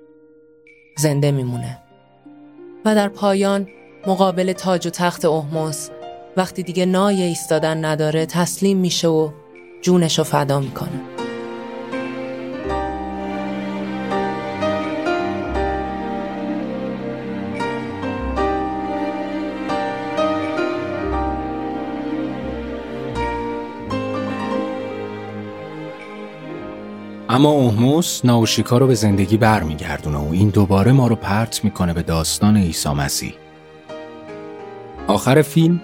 زنده میمونه. و در پایان مقابل تاج و تخت احمس وقتی دیگه نای ایستادن نداره تسلیم میشه و جونش رو فدا می‌کنه. اما احموس ناوشیکا رو به زندگی برمیگردونه و این دوباره ما رو پرت می‌کنه به داستان عیسی مسیح. آخر فیلم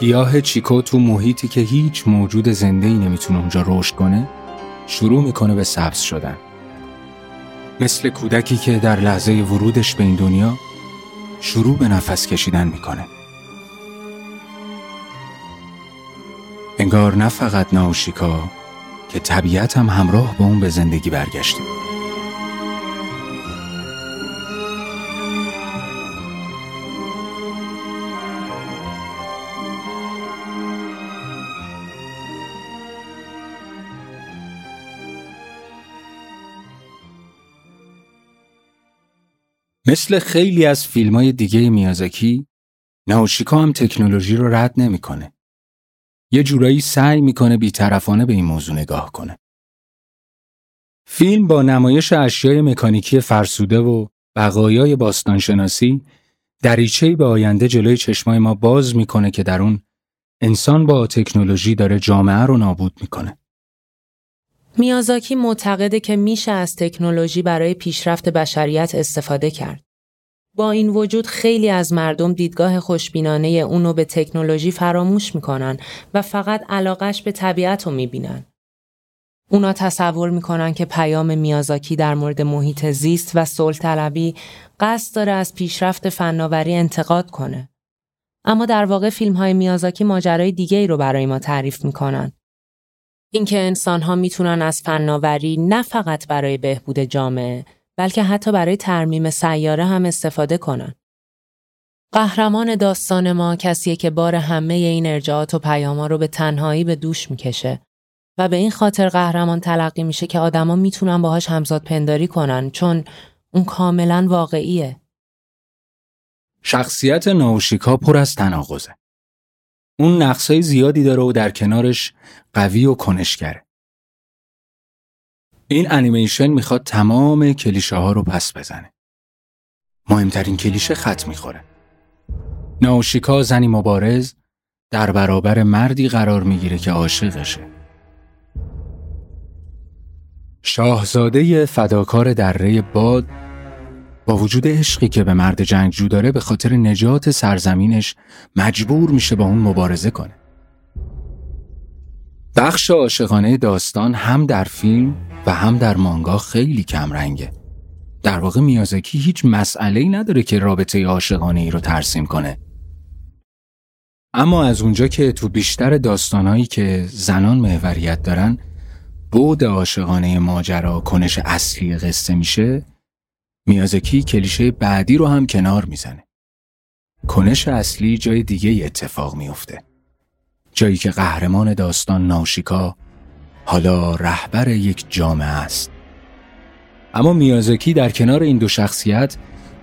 گیاه چیکو تو محیطی که هیچ موجود زنده ای نمی‌تونه اونجا رشد کنه شروع می‌کنه به سبز شدن. مثل کودکی که در لحظه ورودش به این دنیا شروع به نفس کشیدن می‌کنه. انگار نه فقط ناوشیکا که طبیعت هم همراه با اون به زندگی برگشته. مثل خیلی از فیلم های دیگه میازاکی ناوشیکا هم تکنولوژی رو رد نمی‌کنه. یه جورایی سعی می‌کنه بیطرفانه به این موضوع نگاه کنه. فیلم با نمایش اشیای مکانیکی فرسوده و بقایای باستانشناسی دریچه‌ای به آینده جلوی چشمای ما باز می‌کنه که در اون انسان با تکنولوژی داره جامعه رو نابود می‌کنه. میازاکی معتقده که میشه از تکنولوژی برای پیشرفت بشریت استفاده کرد. با این وجود خیلی از مردم دیدگاه خوشبینانه اونو به تکنولوژی فراموش می‌کنن و فقط علاقش به طبیعت رو می‌بینن. اونا تصور می‌کنن که پیام میازاکی در مورد محیط زیست و صلح طلبی قصد داره از پیشرفت فناوری انتقاد کنه. اما در واقع فیلم های میازاکی ماجرای دیگه ای رو برای ما تعریف می‌کنن. اینکه انسان ها می‌تونن از فناوری نه فقط برای بهبود جامعه بلکه حتی برای ترمیم سیاره هم استفاده کنن. قهرمان داستان ما کسیه که بار همه این ارجاعات و پیاما رو به تنهایی به دوش می‌کشه و به این خاطر قهرمان تلقی میشه که آدما می‌تونن باهاش همزاد پنداری کنن چون اون کاملا واقعیه. شخصیت ناوشیکا پر از تناقضه. اون نقصای زیادی داره و در کنارش قوی و کنشگره. این انیمیشن می‌خواد تمام کلیشه ها رو پس بزنه. مهمترین کلیشه خط می‌خوره. ناوشیکا زنی مبارز در برابر مردی قرار می‌گیره که عاشقشه. شاهزاده فداکار دره باد با وجود عشقی که به مرد جنگجو داره به خاطر نجات سرزمینش مجبور میشه با اون مبارزه کنه. بخش عاشقانه داستان هم در فیلم و هم در مانگا خیلی کم رنگه. در واقع میازاکی هیچ مسئله ای نداره که رابطه عاشقانه ای رو ترسیم کنه. اما از اونجا که تو بیشتر داستانهایی که زنان محوریت دارن بود عاشقانه ماجرا کنش اصلی قصه میشه میازاکی کلیشه بعدی رو هم کنار می‌زنه. کنش اصلی جای دیگه اتفاق میفته. جایی که قهرمان داستان ناشیکا حالا رهبر یک جامعه است. اما میازاکی در کنار این دو شخصیت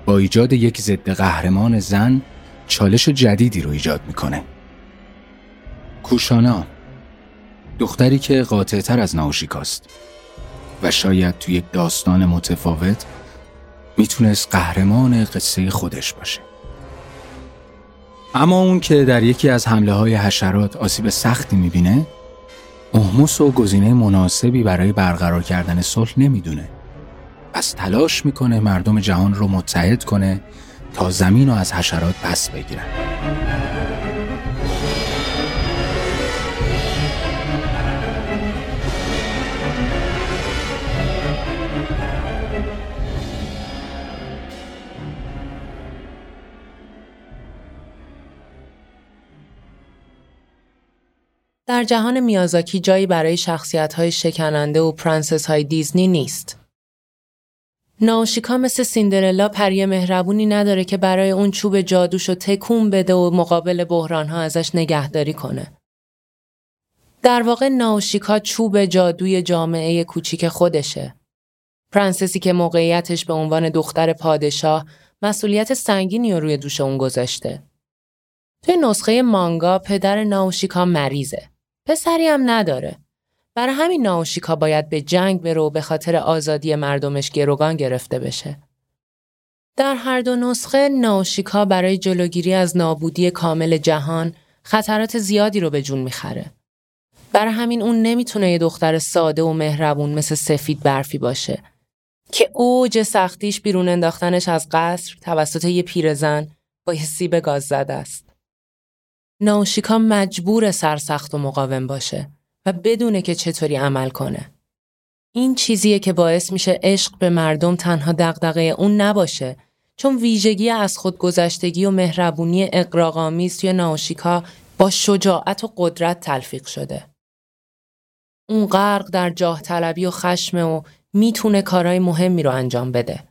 با ایجاد یک ضد قهرمان زن چالش جدیدی رو ایجاد می‌کنه. کوشانا دختری که قاطعتر از ناوشیکاست و شاید توی یک داستان متفاوت می‌تونست قهرمان قصه خودش باشه. اما اون که در یکی از حمله های حشرات آسیب سختی می‌بینه احموس و گزینه مناسبی برای برقرار کردن صلح نمی‌دونه. پس تلاش می‌کنه مردم جهان رو متحد کنه تا زمین رو از حشرات پس بگیرن. در جهان میازاکی جایی برای شخصیت های شکننده و پرنسس های دیزنی نیست. ناوشیکا مثل سیندرلا پری مهربونی نداره که برای اون چوب جادوشو تکون بده و مقابل بحرانها ازش نگهداری کنه. در واقع ناوشیکا چوب جادوی جامعه کوچیک خودشه. پرنسسی که موقعیتش به عنوان دختر پادشاه مسئولیت سنگینی رو روی دوش اون گذاشته. توی نسخه مانگا پدر ناوشیکا مریضه. پسری هم نداره. برای همین ناوشیکا باید به جنگ بره و به خاطر آزادی مردمش گروگان گرفته بشه. در هر دو نسخه ناوشیکا برای جلوگیری از نابودی کامل جهان خطرات زیادی رو به جون می‌خره. برای همین اون نمی‌تونه یه دختر ساده و مهربون مثل سفید برفی باشه که اوج سختیش بیرون انداختنش از قصر توسط یه پیرزن با یه سیب گاز زده است. ناوشیکا مجبور سرسخت و مقاوم باشه و بدونه که چطوری عمل کنه. این چیزیه که باعث میشه عشق به مردم تنها دغدغه اون نباشه چون ویژگی از خودگذشتگی و مهربونی اقراق‌آمیز توی ناوشیکا با شجاعت و قدرت تلفیق شده. اون غرق در جاه طلبی و خشم و می‌تونه کارهای مهمی رو انجام بده.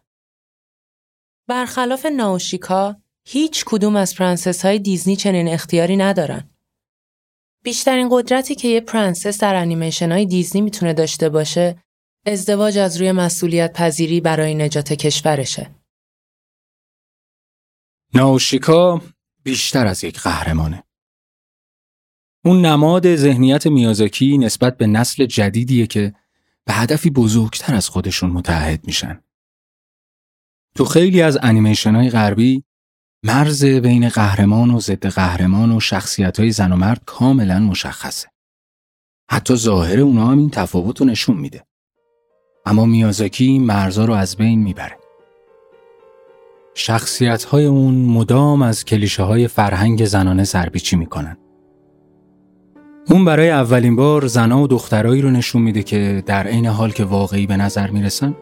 برخلاف ناوشیکا هیچ کدوم از پرنسس های دیزنی چنین اختیاری ندارن. بیشترین قدرتی که یه پرنسس در انیمیشن های دیزنی می‌تونه داشته باشه ازدواج از روی مسئولیت پذیری برای نجات کشورشه. ناوشیکا بیشتر از یک قهرمانه. اون نماد ذهنیت میازاکی نسبت به نسل جدیدیه که به هدفی بزرگتر از خودشون متحد میشن. تو خیلی از انیمیشن های غربی مرز بین قهرمان و ضد قهرمان و شخصیت های زن و مرد کاملا مشخصه. حتی ظاهر اونا هم این تفاوت رو نشون میده. اما میازاکی این مرزا رو از بین می‌بره. شخصیت های اون مدام از کلیشه های فرهنگ زنانه سرپیچی می‌کنن. اون برای اولین بار زنا و دخترایی رو نشون میده که در عین حال که واقعی به نظر می‌رسن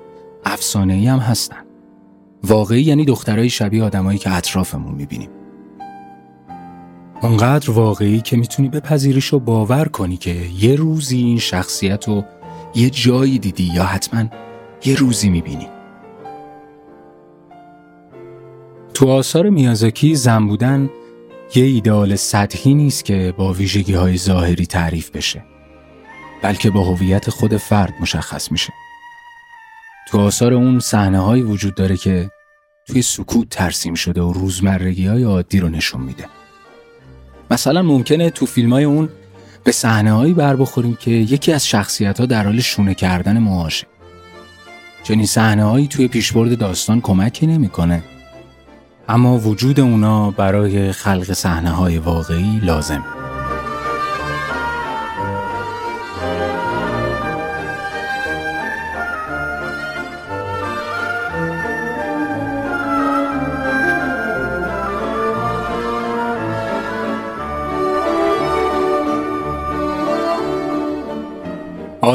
افسانه‌ای هم هستن. واقعی یعنی دخترای شبیه آدمایی که اطرافمون می‌بینیم. اونقدر واقعی که می‌تونی بپذیریش و باور کنی که یه روزی این شخصیت رو یه جایی دیدی یا حتما یه روزی می‌بینی. تو آثار میازاکی زن بودن یه ایدئال سطحی نیست که با ویژگی های ظاهری تعریف بشه بلکه با هویت خود فرد مشخص میشه تو آثار اون صحنه هایی وجود داره که توی سکوت ترسیم شده و روزمرگی های عادی رو نشون میده. مثلا ممکنه تو فیلم های اون به صحنه هایی بر بخوریم که یکی از شخصیت ها در حال شونه کردن موهاشه چنین صحنه هایی توی پیشبرد داستان کمکی نمی‌کنه. اما وجود اونا برای خلق صحنه های واقعی لازم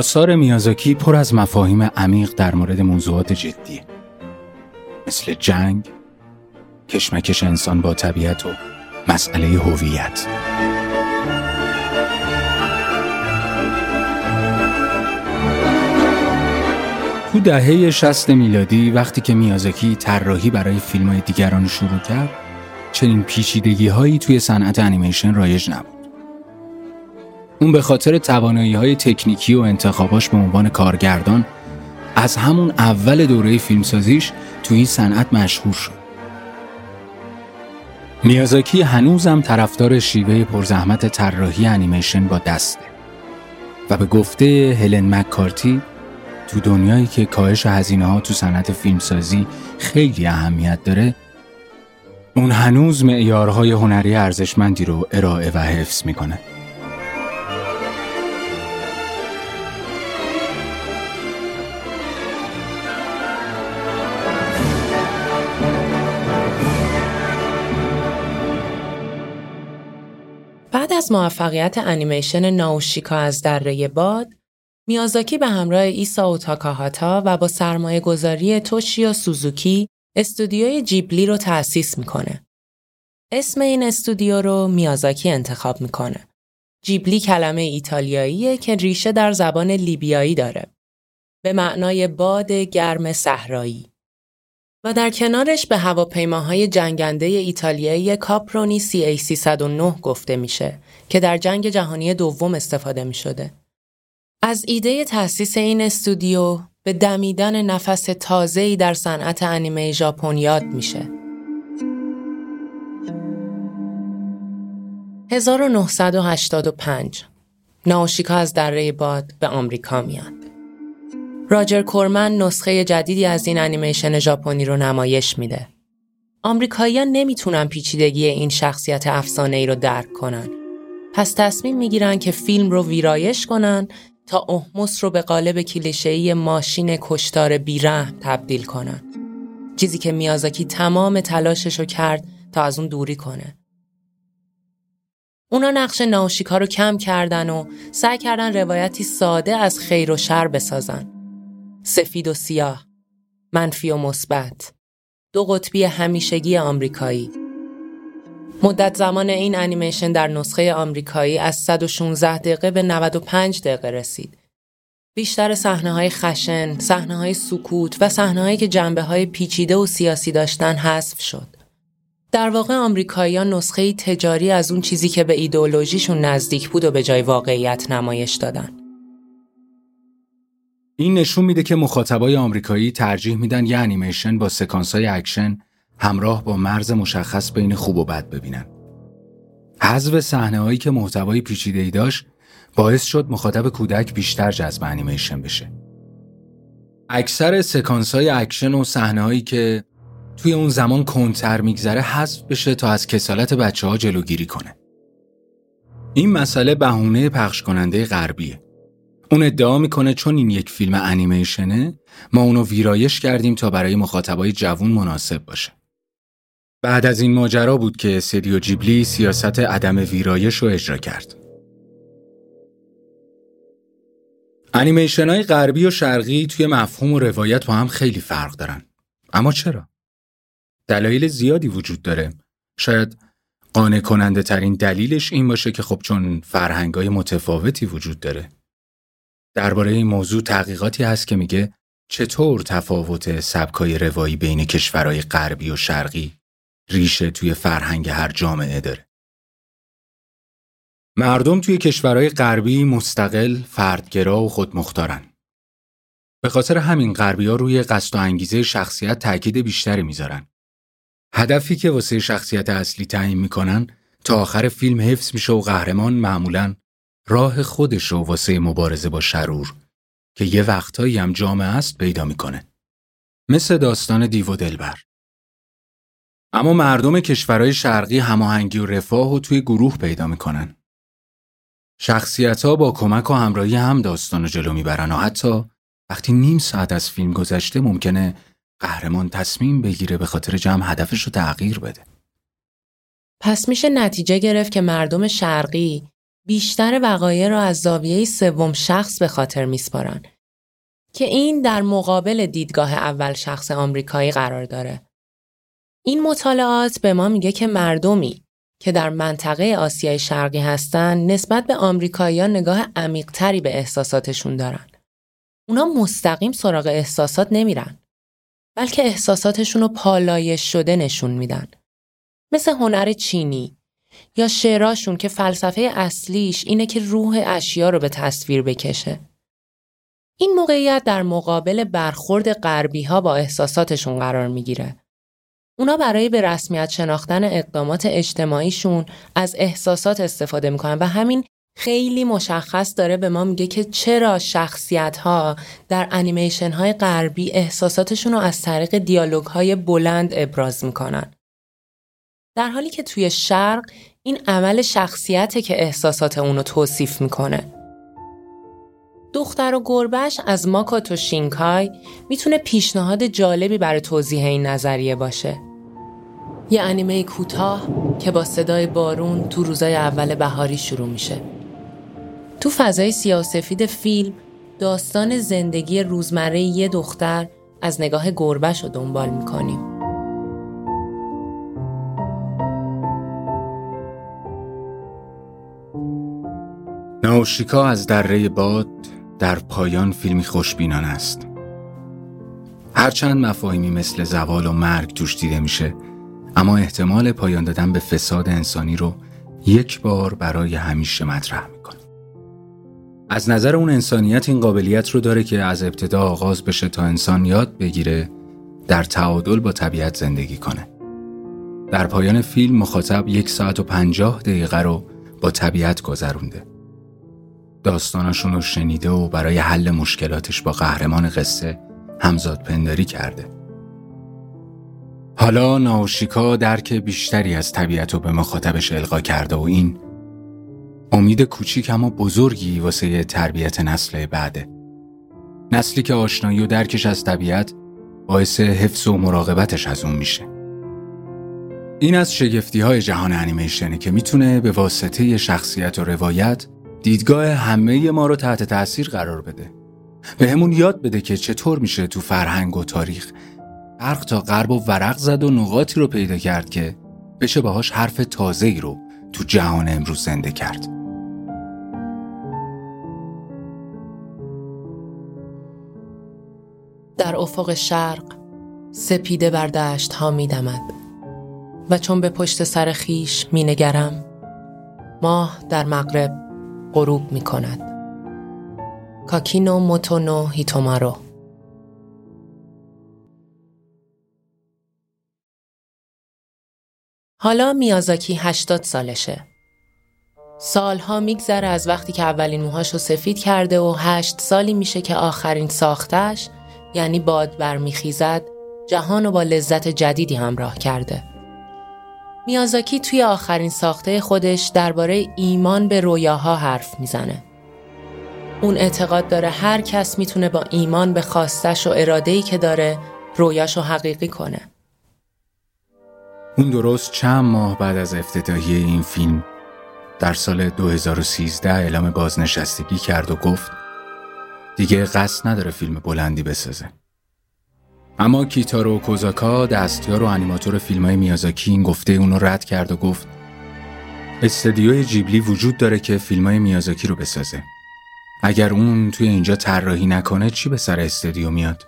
آثار میازاکی پر از مفاهیم عمیق در مورد موضوعات جدیه. مثل جنگ، کشمکش انسان با طبیعت و مسئله هویت. تو دهه 60 میلادی وقتی که میازاکی طراحی برای فیلم های دیگران شروع کرد چنین پیچیدگی هایی توی صنعت انیمیشن رایج نبود. اون به خاطر توانایی های تکنیکی و انتخاباش به عنوان کارگردان از همون اول دوره فیلمسازیش تو این صنعت مشهور شد. میازاکی هنوزم طرفدار شیوه پرزحمت طراحی انیمیشن با دسته و به گفته هلن مککارتی تو دنیایی که کاهش هزینه ها تو صنعت فیلمسازی خیلی اهمیت داره اون هنوز معیارهای هنری ارزشمندی رو ارائه و حفظ می‌کنه. از موفقیت انیمیشن ناوشیکا از دره باد، میازاکی به همراه ایسا و تاکاهاتا و با سرمایه گذاری توشیو سوزوکی استودیوی جیبلی رو تأسیس می‌کنه. اسم این استودیو رو میازاکی انتخاب می‌کنه جیبلی کلمه ایتالیاییه که ریشه در زبان لیبیایی داره. به معنای باد گرم صحرایی. و در کنارش به هواپیماهای جنگنده ایتالیایی کاپرونی CA 309 گفته میشه که در جنگ جهانی دوم استفاده می شده. از ایده تأسیس این استودیو به دمیدن نفس تازه‌ای در صنعت انیمه ژاپن یاد میشه. 1985 ناوشیکا از دره باد به آمریکا میاد. راجر کورمن نسخه جدیدی از این انیمیشن ژاپنی رو نمایش میده. آمریکاییان نمی‌تونن پیچیدگی این شخصیت افسانه ای رو درک کنن. پس تصمیم می‌گیرن که فیلم رو ویرایش کنن تا احموس رو به قالب کلیشه‌ای ماشین کشتار بیرحم تبدیل کنن. چیزی که میازاکی تمام تلاشش رو کرد تا از اون دوری کنه. اونا نقش ناوشیکا رو کم کردن و سعی کردن روایتی ساده از خیر و شر بسازن. سفید و سیاه، منفی و مثبت، دو قطبی همیشگی آمریکایی. مدت زمان این انیمیشن در نسخه آمریکایی از 116 دقیقه به 95 دقیقه رسید. بیشتر صحنه های خشن، صحنه های سکوت و صحنه هایی که جنبه های پیچیده و سیاسی داشتن حذف شد. در واقع آمریکاییان نسخه تجاری از اون چیزی که به ایدئولوژیشون نزدیک بود و به جای واقعیت نمایش دادن. این نشون میده که مخاطبای آمریکایی ترجیح میدن یه انیمیشن با سکانسای اکشن همراه با مرز مشخص بین خوب و بد ببینن. حذف صحنه هایی که محتوای پیچیده ای داشت باعث شد مخاطب کودک بیشتر جذب انیمیشن بشه. اکثر سکانس های اکشن و صحنه هایی که توی اون زمان کندتر میگذره حذف بشه تا از کسالت بچه ها جلوگیری کنه. این مسئله بهونه پخش کننده غربیه. اون ادعا می‌کنه چون این یک فیلم انیمیشنه ما اونو ویرایش کردیم تا برای مخاطبای جوون مناسب باشه. بعد از این ماجرا بود که استودیو جیبلی سیاست عدم ویرایش رو اجرا کرد. انیمیشن های غربی و شرقی توی مفهوم و روایت با هم خیلی فرق دارن. اما چرا؟ دلایل زیادی وجود داره. شاید قانع کننده ترین دلیلش این باشه که خب چون فرهنگ های متفاوتی وجود داره. درباره این موضوع تحقیقاتی هست که میگه چطور تفاوت سبکای روایی بین کشورهای غربی و شرقی ریشه توی فرهنگ هر جامعه داره. مردم توی کشورهای غربی مستقل، فردگرا و خودمختارن. به خاطر همین غربی ها روی قصد و انگیزه شخصیت تاکید بیشتری می‌ذارن. هدفی که واسه شخصیت اصلی تعیین می‌کنن تا آخر فیلم حفظ میشه و قهرمان معمولا راه خودش رو واسه مبارزه با شرور که یه وقتایی هم جامعه است پیدا می‌کنه. مثل داستان دیو و دلبر. اما مردم کشورهای شرقی هماهنگی و رفاه و توی گروه پیدا می‌کنن. شخصیت ها با کمک و همراهی هم داستان رو جلو می‌برن و حتی وقتی نیم ساعت از فیلم گذشته ممکنه قهرمان تصمیم بگیره به خاطر جمع هدفش رو تغییر بده. پس میشه نتیجه گرفت که مردم شرقی بیشتر وقایع را از زاویه سوم شخص به خاطر میسپارن که این در مقابل دیدگاه اول شخص آمریکایی قرار داره. این مطالعات به ما میگه که مردمی که در منطقه آسیای شرقی هستن نسبت به آمریکاییان نگاه عمیقتری به احساساتشون دارن. اونا مستقیم سراغ احساسات نمیرن. بلکه احساساتشون رو پالایش شده نشون میدن. مثل هنر چینی یا شعراشون که فلسفه اصلیش اینه که روح اشیا رو به تصویر بکشه. این موقعیت در مقابل برخورد غربی ها با احساساتشون قرار می‌گیره. اونا برای به رسمیت شناختن اقدامات اجتماعیشون از احساسات استفاده می‌کنن و همین خیلی مشخص داره به ما میگه که چرا شخصیت ها در انیمیشن های غربی احساساتشون رو از طریق دیالوگ های بلند ابراز می‌کنن. در حالی که توی شرق این عمل شخصیته که احساسات اونو توصیف می‌کنه. دختر و گربش از ماکاتو شینکای می‌تونه پیشنهاد جالبی برای توضیح این نظریه باشه. یه انیمه کوتاه که با صدای بارون تو روزای اول بهاری شروع میشه. تو فضای سیاسفید فیلم داستان زندگی روزمره یه دختر از نگاه گربش رو دنبال می‌کنیم. ناوشیکا از دره باد در پایان فیلمی خوشبینانه است. هرچند مفاهیمی مثل زوال و مرگ توش دیده میشه اما احتمال پایان دادن به فساد انسانی رو یک بار برای همیشه مطرح می‌کنه. از نظر اون انسانیت این قابلیت رو داره که از ابتدا آغاز بشه تا انسان یاد بگیره در تعادل با طبیعت زندگی کنه. در پایان فیلم مخاطب یک ساعت و پنجاه دقیقه رو با طبیعت گذرونده. داستاناشون رو شنیده و برای حل مشکلاتش با قهرمان قصه همزاد پنداری کرده. حالا ناوشیکا درک بیشتری از طبیعت رو به مخاطبش القا کرده و این امید کوچیک اما بزرگی واسه تربیت نسل بعده. نسلی که آشنایی و درکش از طبیعت باعث حفظ و مراقبتش از اون میشه. این از شگفتی های جهان انیمیشنه که می‌تونه به واسطه شخصیت و روایت دیدگاه همه ما رو تحت تاثیر قرار بده. به همون یاد بده که چطور میشه تو فرهنگ و تاریخ برق تا غرب و ورق زد و نقاطی رو پیدا کرد که بشه باهاش حرف تازه ای رو تو جهان امروز زنده کرد. در افق شرق سپیده بر دشت ها می دمد و چون به پشت سر خیش می نگرم ماه در مغرب غروب می کند کاکینو موتونو هیتومارو. حالا میازاکی 80 سالشه. سالها میگذره از وقتی که اولین موهاشو سفید کرده و هشت سالی میشه که آخرین ساختش یعنی باد برمیخیزد جهان رو با لذت جدیدی همراه کرده. میازاکی توی آخرین ساخته خودش درباره ایمان به رویاها حرف می‌زنه. اون اعتقاد داره هر کس می‌تونه با ایمان به خواستش و اراده‌ای که داره رویاشو حقیقی کنه. اون درست چند ماه بعد از افتتاحیه این فیلم در سال 2013 اعلام بازنشستگی کرد و گفت دیگه قصد نداره فیلم بلندی بسازه. اما کیتارو کوزاکا دستیار و انیماتور فیلم های میازاکی این گفته اونو رد کرد و گفت استدیوی جیبلی وجود داره که فیلم های میازاکی رو بسازه. اگر اون توی اینجا طراحی نکنه چی به سر استدیو میاد؟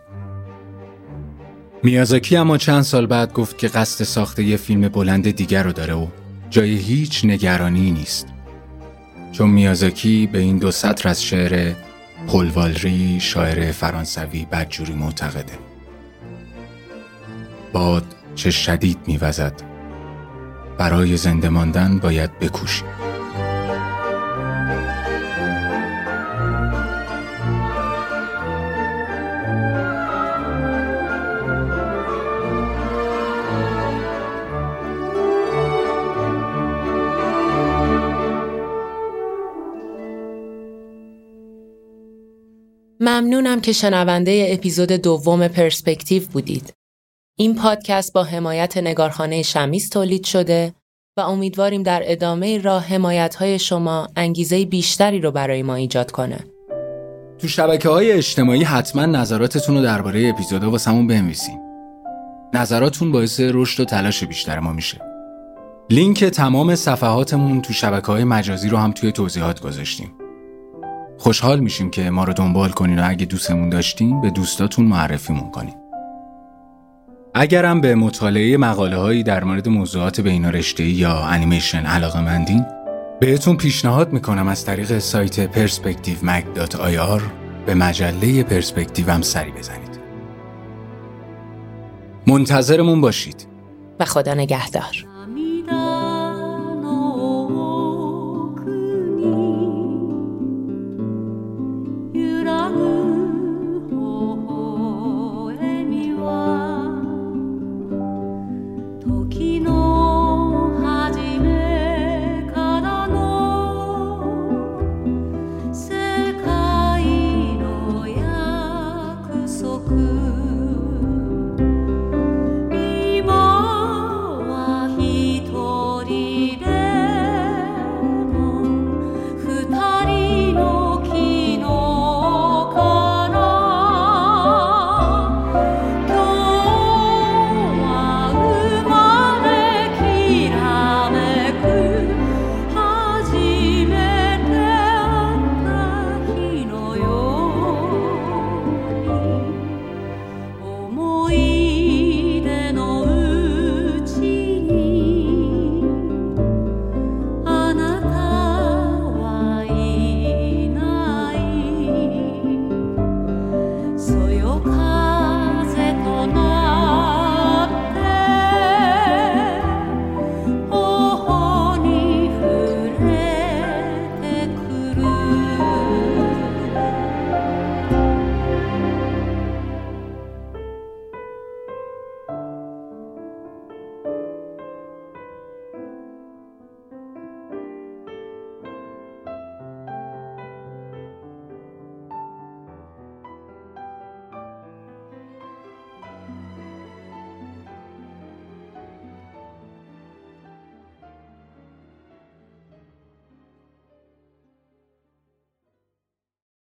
میازاکی اما چند سال بعد گفت که قصد ساخته یه فیلم بلند دیگر رو داره و جای هیچ نگرانی نیست. چون میازاکی به این دو سطر از شعر پل والری شاعر فرانسوی بدجوری معتقده باد چه شدید میوزد برای زنده ماندن باید بکوشیم ممنونم که شنونده اپیزود دوم پرسپکتیو بودید. این پادکست با حمایت نگارخانه شمیس تولید شده و امیدواریم در ادامه راه حمایت شما انگیزه بیشتری رو برای ما ایجاد کنه. تو شبکه های اجتماعی حتما نظراتتون رو درباره اپیزودا واسمون بنویسین. نظراتون باعث رشد و تلاش بیشتر ما میشه. لینک تمام صفحاتمون تو شبکه های مجازی رو هم توی توضیحات گذاشتیم. خوشحال میشیم که ما رو دنبال کنین و اگه دوستمون داشتین به دوستاتون معرفیمون کنین. اگرم به مطالعه مقاله هایی در مورد موضوعات بین رشته‌ای یا انیمیشن علاقه مندین بهتون پیشنهاد می‌کنم از طریق سایت perspectivemag.ir به مجله پرسپکتیو سری بزنید. منتظرمون باشید. و خدا نگهدار.